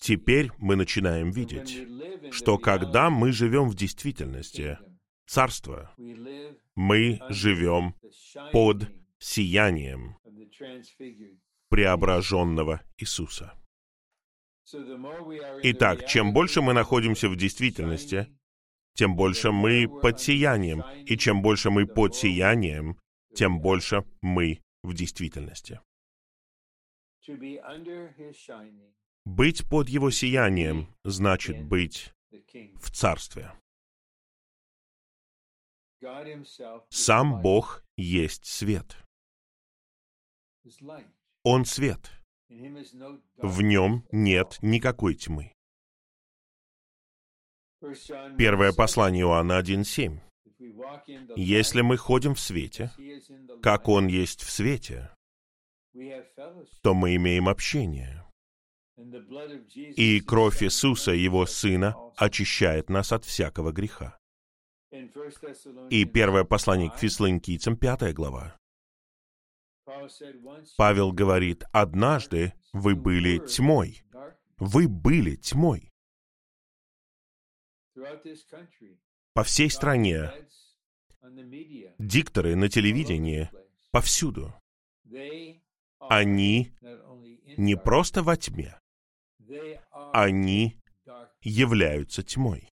Теперь мы начинаем видеть, что когда мы живем в действительности царства, мы живем под сиянием преображенного Иисуса. Итак, чем больше мы находимся в действительности, тем больше мы под сиянием, и чем больше мы под сиянием, тем больше мы в действительности. Быть под Его сиянием значит быть в Царстве. Сам Бог есть свет. Он свет. В нем нет никакой тьмы. Первое послание Иоанна 1.7. Если мы ходим в свете, как Он есть в свете, то мы имеем общение. И кровь Иисуса, Его Сына, очищает нас от всякого греха. И первое послание к Фессалоникийцам, пятая глава. Павел говорит, однажды вы были тьмой. Вы были тьмой. По всей стране, дикторы на телевидении, повсюду. Они не просто во тьме, они являются тьмой.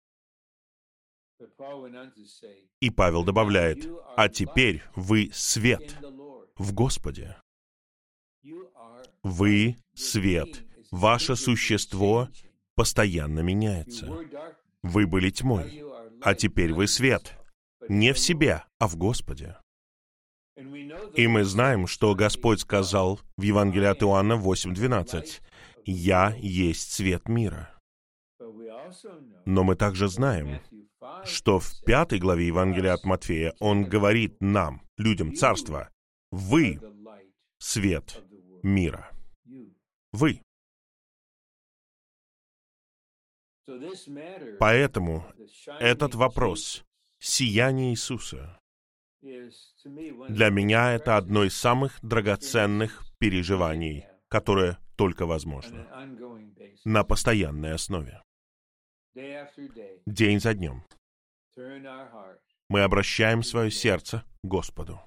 И Павел добавляет, а теперь вы свет в Господе. Вы — свет. Ваше существо постоянно меняется. Вы были тьмой, а теперь вы свет. Не в себе, а в Господе. И мы знаем, что Господь сказал в Евангелии от Иоанна 8.12, «Я есть свет мира». Но мы также знаем, что в пятой главе Евангелия от Матфея Он говорит нам, людям царства, «Вы — свет мира». Вы. Поэтому этот вопрос, сияние Иисуса, для меня это одно из самых драгоценных переживаний, которое только возможно, на постоянной основе. День за днем. Мы обращаем свое сердце Господу,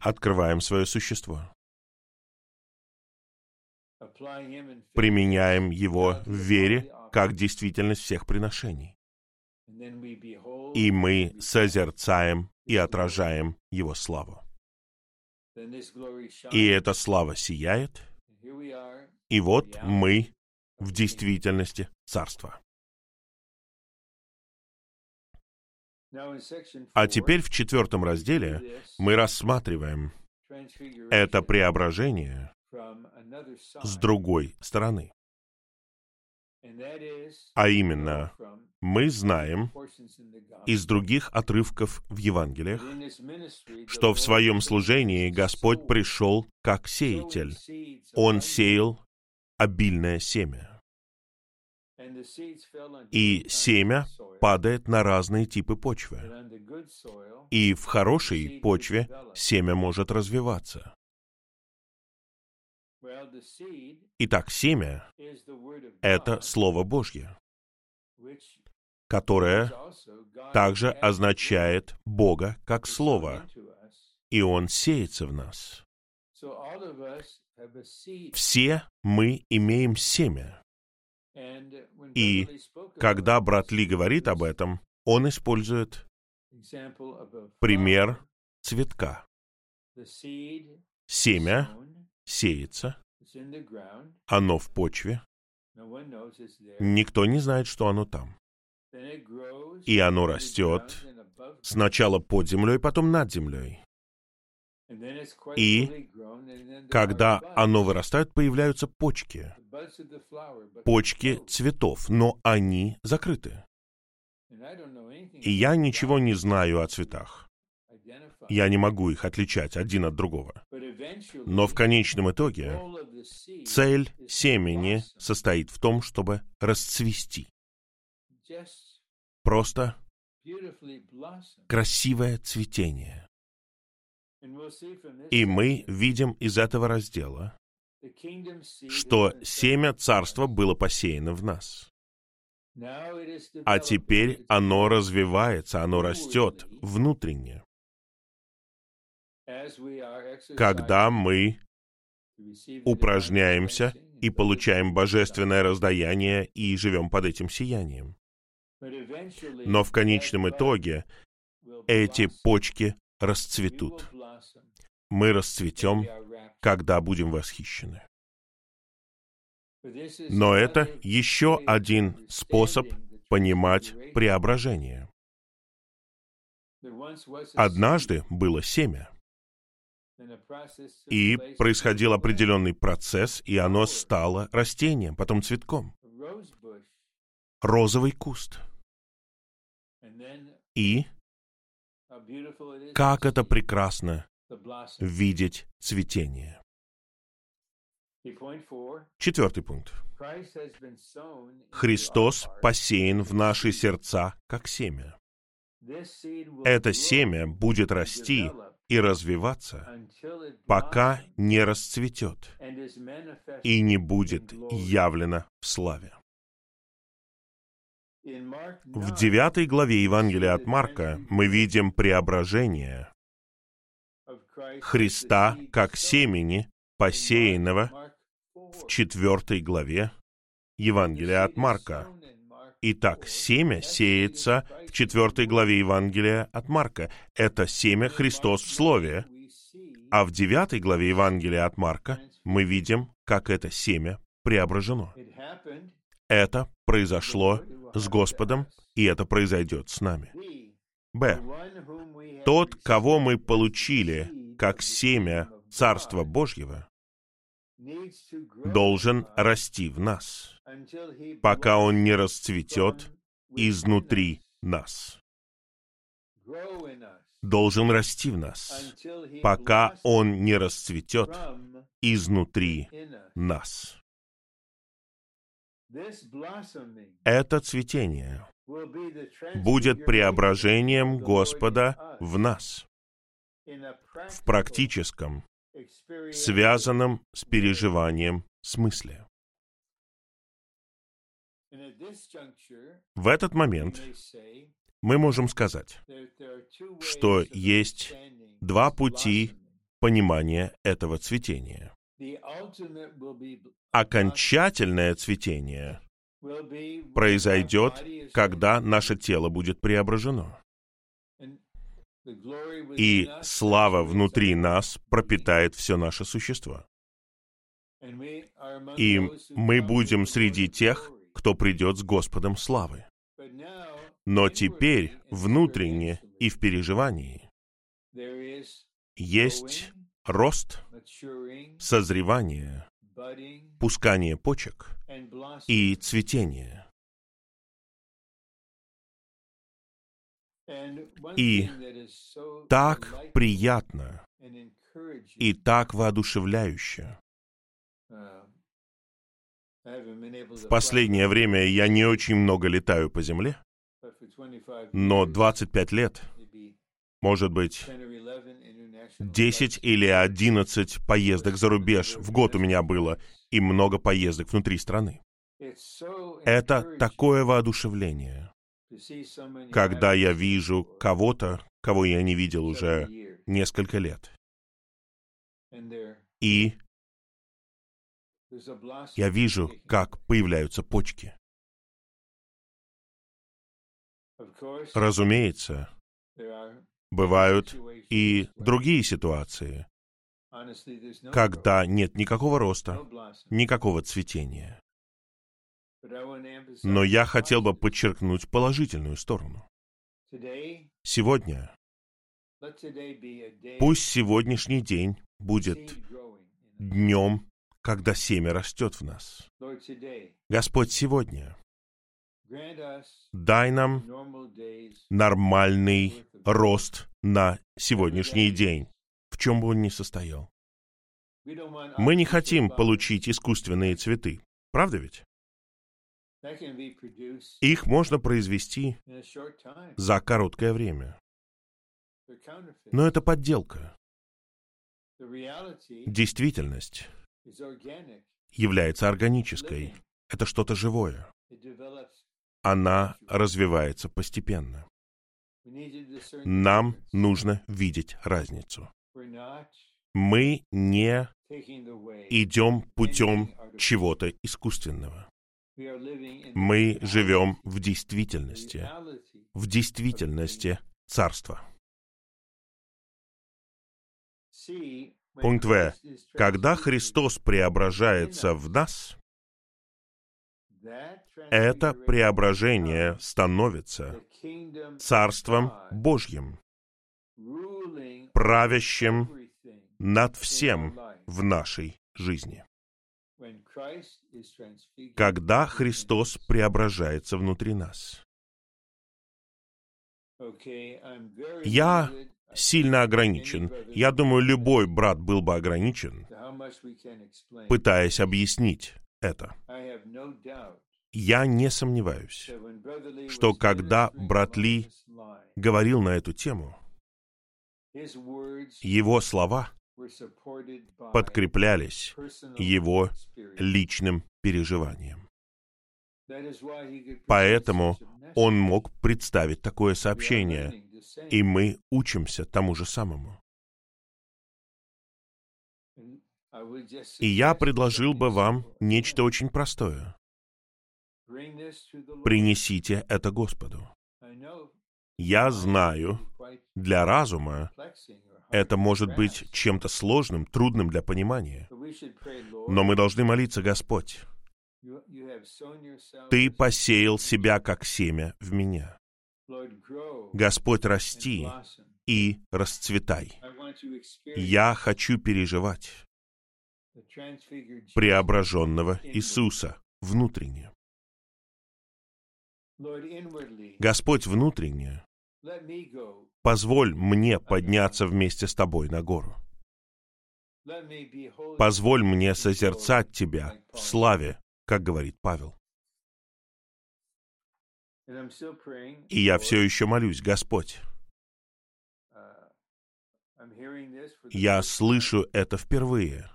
открываем свое существо, применяем его в вере как действительность всех приношений. И мы созерцаем и отражаем Его славу. И эта слава сияет, и вот мы в действительности Царства. А теперь в четвертом разделе мы рассматриваем это преображение с другой стороны. А именно, мы знаем из других отрывков в Евангелиях, что в своем служении Господь пришел как сеятель. Он сеял обильное семя. И семя падает на разные типы почвы. И в хорошей почве семя может развиваться. Итак, семя — это Слово Божье, которое также означает Бога как Слово, и Он сеется в нас. Все мы имеем семя. И когда брат Ли говорит об этом, он использует пример цветка. Семя сеется, оно в почве, никто не знает, что оно там. И оно растет сначала под землей, потом над землей. И когда оно вырастает, появляются почки. Почки цветов, но они закрыты. И я ничего не знаю о цветах. Я не могу их отличать один от другого. Но в конечном итоге цель семени состоит в том, чтобы расцвести. Просто красивое цветение. И мы видим из этого раздела, что семя царства было посеяно в нас. А теперь оно развивается, оно растет внутренне. Когда мы упражняемся и получаем божественное раздаяние и живем под этим сиянием. Но в конечном итоге эти почки расцветут. Мы расцветем, когда будем восхищены. Но это еще один способ понимать преображение. Однажды было семя, и происходил определенный процесс, и оно стало растением, потом цветком. Розовый куст. И как это прекрасно видеть цветение. Четвертый пункт. Христос посеян в наши сердца, как семя. Это семя будет расти и развиваться, пока не расцветет и не будет явлено в славе. В девятой главе Евангелия от Марка мы видим преображение Христа как семени, посеянного в четвертой главе Евангелия от Марка. Итак, семя сеется в четвертой главе Евангелия от Марка. Это семя Христос в Слове. А в девятой главе Евангелия от Марка мы видим, как это семя преображено. Это произошло с Господом, и это произойдет с нами. Б. Тот, кого мы получили как семя Царства Божьего, должен расти в нас, пока он не расцветет изнутри нас. Должен расти в нас, пока он не расцветет изнутри нас. Это цветение будет преображением Господа в нас, в практическом, связанном с переживанием смысле. В этот момент мы можем сказать, что есть два пути понимания этого цветения. Окончательное цветение произойдет, когда наше тело будет преображено. И слава внутри нас пропитает все наше существо. И мы будем среди тех, кто придет с Господом славы. Но теперь внутренне и в переживании есть рост, созревание, пускание почек и цветение. И так приятно и так воодушевляюще. В последнее время я не очень много летаю по земле, но 25 лет, может быть, 10 или 11 поездок за рубеж в год у меня было, и много поездок внутри страны. Это такое воодушевление, когда я вижу кого-то, кого я не видел уже несколько лет. И я вижу, как появляются почки. Разумеется, бывают и другие ситуации, когда нет никакого роста, никакого цветения. Но я хотел бы подчеркнуть положительную сторону. Сегодня, пусть сегодняшний день будет днем, когда семя растет в нас. Господь, сегодня дай нам нормальный рост на сегодняшний день, в чем бы он ни состоял. Мы не хотим получить искусственные цветы, правда ведь? Их можно произвести за короткое время. Но это подделка. Действительность является органической. Это что-то живое. Она развивается постепенно. Нам нужно видеть разницу. Мы не идем путем чего-то искусственного. Мы живем в действительности, в действительности Царства. Пункт В. Когда Христос преображается в нас, это преображение становится Царством Божьим, правящим над всем в нашей жизни. Когда Христос преображается внутри нас. Я сильно ограничен. Я думаю, любой брат был бы ограничен, пытаясь объяснить это. Я не сомневаюсь, что когда брат Ли говорил на эту тему, его слова подкреплялись его личным переживанием. Поэтому он мог представить такое сообщение, и мы учимся тому же самому. И я предложил бы вам нечто очень простое. Принесите это Господу. Я знаю, для разума это может быть чем-то сложным, трудным для понимания. Но мы должны молиться, Господь, Ты посеял себя как семя в меня. Господь, расти и расцветай. Я хочу переживать преображенного Иисуса внутренне. Господь внутренне, позволь мне подняться вместе с Тобой на гору. Позволь мне созерцать Тебя в славе, как говорит Павел. И я все еще молюсь, Господь. Я слышу это впервые.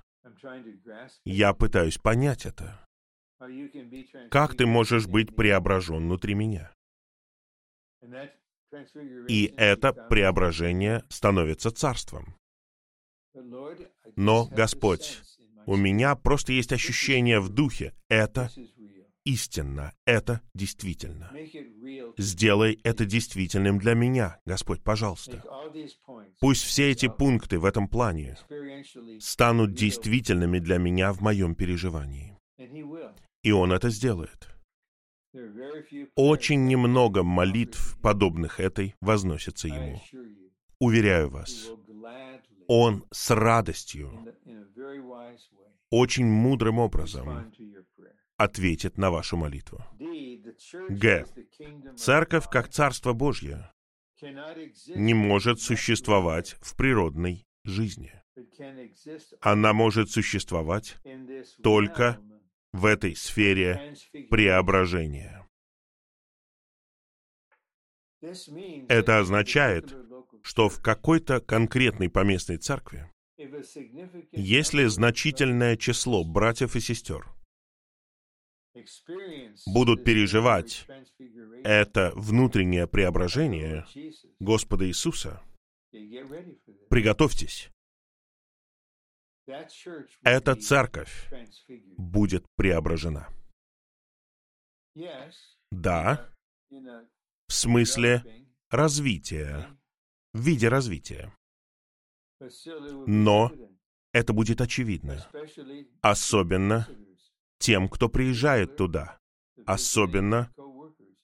Я пытаюсь понять это. Как ты можешь быть преображен внутри меня? И это преображение становится царством. Но, Господь, у меня просто есть ощущение в духе. Это истинно, это действительно. Сделай это действительным для меня, Господь, пожалуйста. Пусть все эти пункты в этом плане станут действительными для меня в моем переживании. И Он это сделает. Очень немного молитв, подобных этой, возносится Ему. Уверяю вас, Он с радостью, очень мудрым образом ответит на вашу молитву. Г. Церковь, как Царство Божье, не может существовать в природной жизни. Она может существовать только в этой сфере преображения. Это означает, что в какой-то конкретной поместной церкви, если значительное число братьев и сестер будут переживать это внутреннее преображение Господа Иисуса, приготовьтесь. Эта церковь будет преображена. Да, в смысле развития, в виде развития. Но это будет очевидно, особенно тем, кто приезжает туда, особенно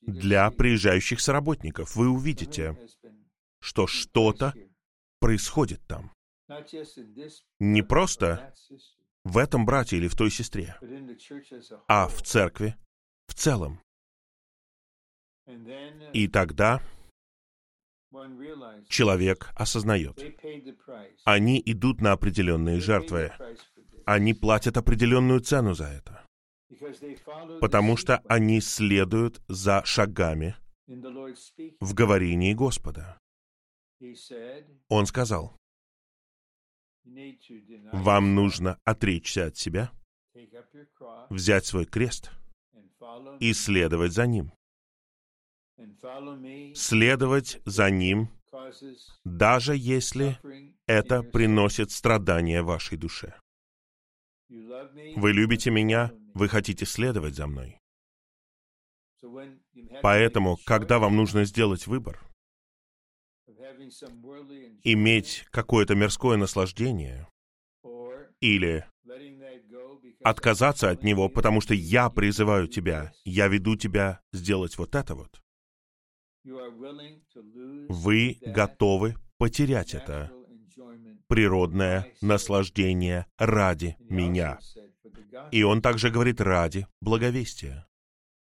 для приезжающих соработников. Вы увидите, что что-то происходит там. Не просто в этом брате или в той сестре, а в церкви в целом. И тогда человек осознает, они идут на определенные жертвы, они платят определенную цену за это потому что они следуют за шагами в говорении Господа. Он сказал, вам нужно отречься от себя, взять свой крест и следовать за ним. Следовать за ним, даже если это приносит страдания вашей душе. Вы любите меня, вы хотите следовать за мной. Поэтому, когда вам нужно сделать выбор, иметь какое-то мирское наслаждение или отказаться от него, потому что я призываю тебя, я веду тебя сделать вот это вот. Вы готовы потерять это природное наслаждение ради меня. И он также говорит ради благовестия.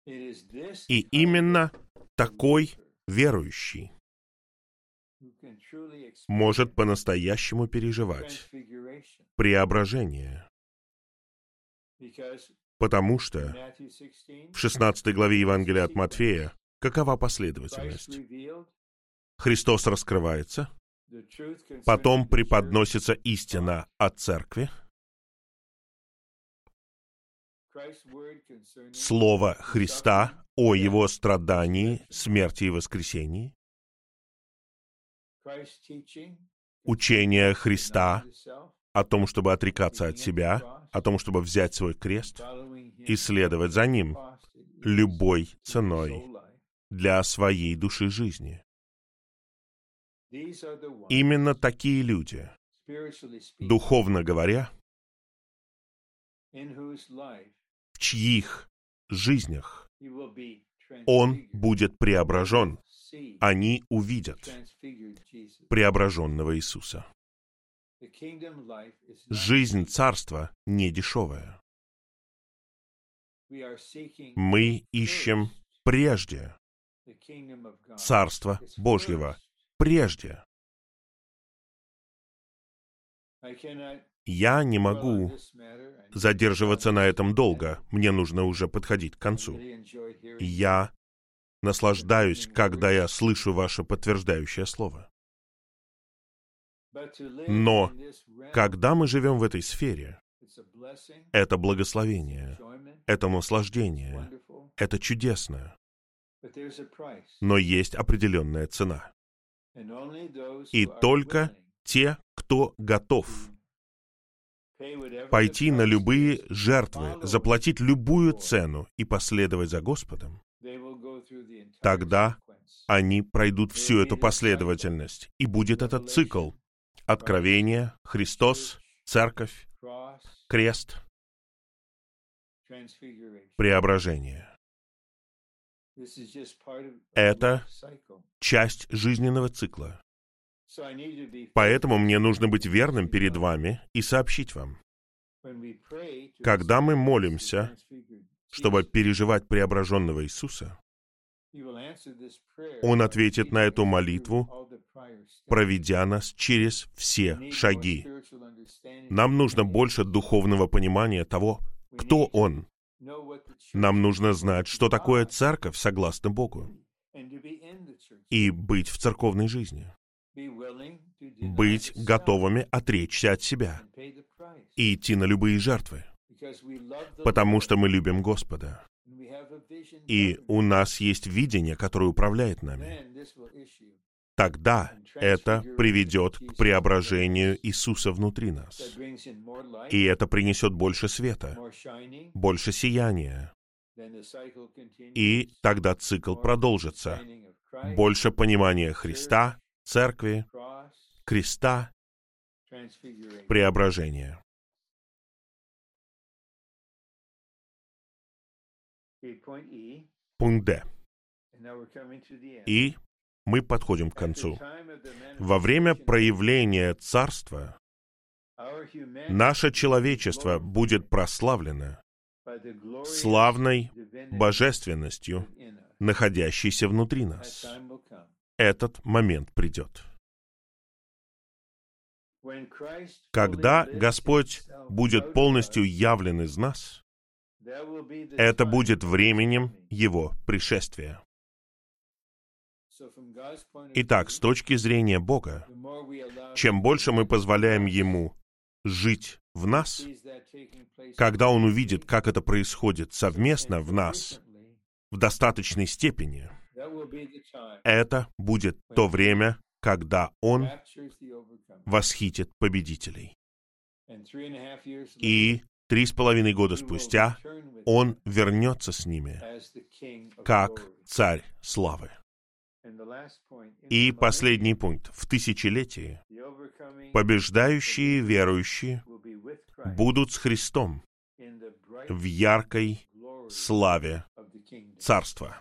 И именно такой верующий может по-настоящему переживать преображение. Потому что в 16 главе Евангелия от Матфея какова последовательность? Христос раскрывается, потом преподносится истина о церкви, Слово Христа о Его страдании, смерти и воскресении, учение Христа о том, чтобы отрекаться от себя, о том, чтобы взять свой крест и следовать за Ним любой ценой для своей души жизни. Именно такие люди, духовно говоря, чьих жизнях он будет преображен. Они увидят преображенного Иисуса. Жизнь царства не дешевая. Мы ищем прежде Царства Божьего. Прежде. Я не могу задерживаться на этом долго. Мне нужно уже подходить к концу. Я наслаждаюсь, когда я слышу ваше подтверждающее слово. Но когда мы живем в этой сфере, это благословение, это наслаждение, это чудесно. Но есть определенная цена. И только те, кто готов пойти на любые жертвы, заплатить любую цену и последовать за Господом, тогда они пройдут всю эту последовательность. И будет этот цикл. Откровение, Христос, Церковь, Крест, преображение. Это часть жизненного цикла. Поэтому мне нужно быть верным перед вами и сообщить вам. Когда мы молимся, чтобы переживать преображенного Иисуса, Он ответит на эту молитву, проведя нас через все шаги. Нам нужно больше духовного понимания того, кто Он. Нам нужно знать, что такое церковь согласно Богу, и быть в церковной жизни быть готовыми отречься от себя и идти на любые жертвы, потому что мы любим Господа. И у нас есть видение, которое управляет нами. Тогда это приведет к преображению Иисуса внутри нас. И это принесет больше света, больше сияния. И тогда цикл продолжится. Больше понимания Христа, церкви, креста, преображения. Пункт Д. И мы подходим к концу. Во время проявления Царства наше человечество будет прославлено славной божественностью, находящейся внутри нас этот момент придет. Когда Господь будет полностью явлен из нас, это будет временем Его пришествия. Итак, с точки зрения Бога, чем больше мы позволяем Ему жить в нас, когда Он увидит, как это происходит совместно в нас, в достаточной степени — это будет то время, когда Он восхитит победителей. И три с половиной года спустя Он вернется с ними, как царь славы. И последний пункт. В тысячелетии побеждающие верующие будут с Христом в яркой славе Царства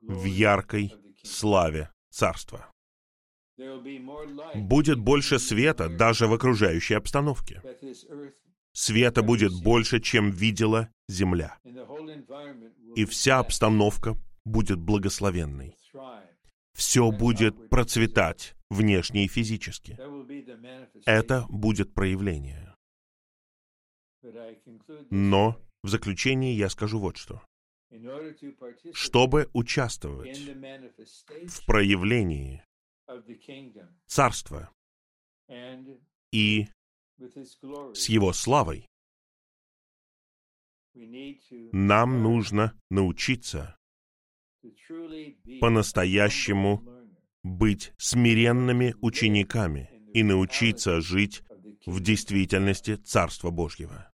в яркой славе Царства. Будет больше света даже в окружающей обстановке. Света будет больше, чем видела Земля. И вся обстановка будет благословенной. Все будет процветать внешне и физически. Это будет проявление. Но в заключении я скажу вот что чтобы участвовать в проявлении Царства и с Его славой, нам нужно научиться по-настоящему быть смиренными учениками и научиться жить в действительности Царства Божьего.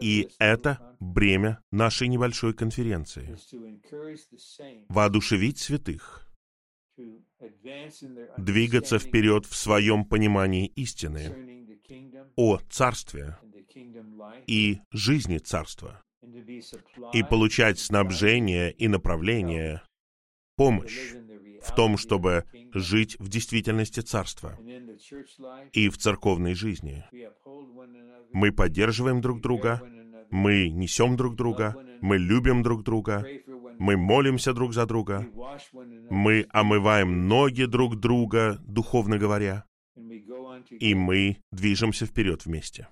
И это бремя нашей небольшой конференции. Воодушевить святых двигаться вперед в своем понимании истины о Царстве и жизни Царства, и получать снабжение и направление, помощь в том, чтобы жить в действительности Царства и в церковной жизни. Мы поддерживаем друг друга, мы несем друг друга, мы любим друг друга, мы молимся друг за друга, мы омываем ноги друг друга, духовно говоря, и мы движемся вперед вместе.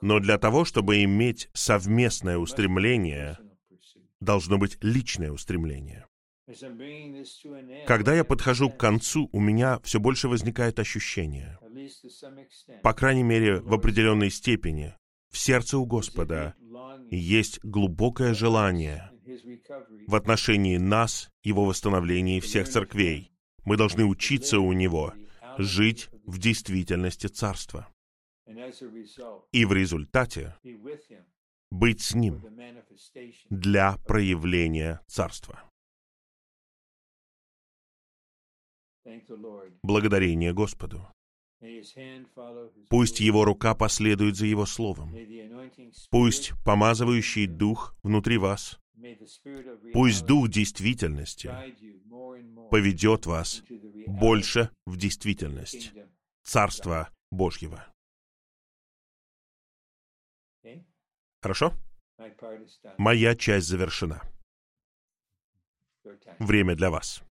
Но для того, чтобы иметь совместное устремление, должно быть личное устремление. Когда я подхожу к концу, у меня все больше возникает ощущение, по крайней мере, в определенной степени, в сердце у Господа есть глубокое желание в отношении нас, Его восстановления и всех церквей. Мы должны учиться у Него жить в действительности Царства. И в результате быть с Ним для проявления Царства. Благодарение Господу. Пусть Его рука последует за Его Словом. Пусть помазывающий Дух внутри вас, пусть Дух действительности поведет вас больше в действительность Царства Божьего. Хорошо? Моя часть завершена. Время для вас.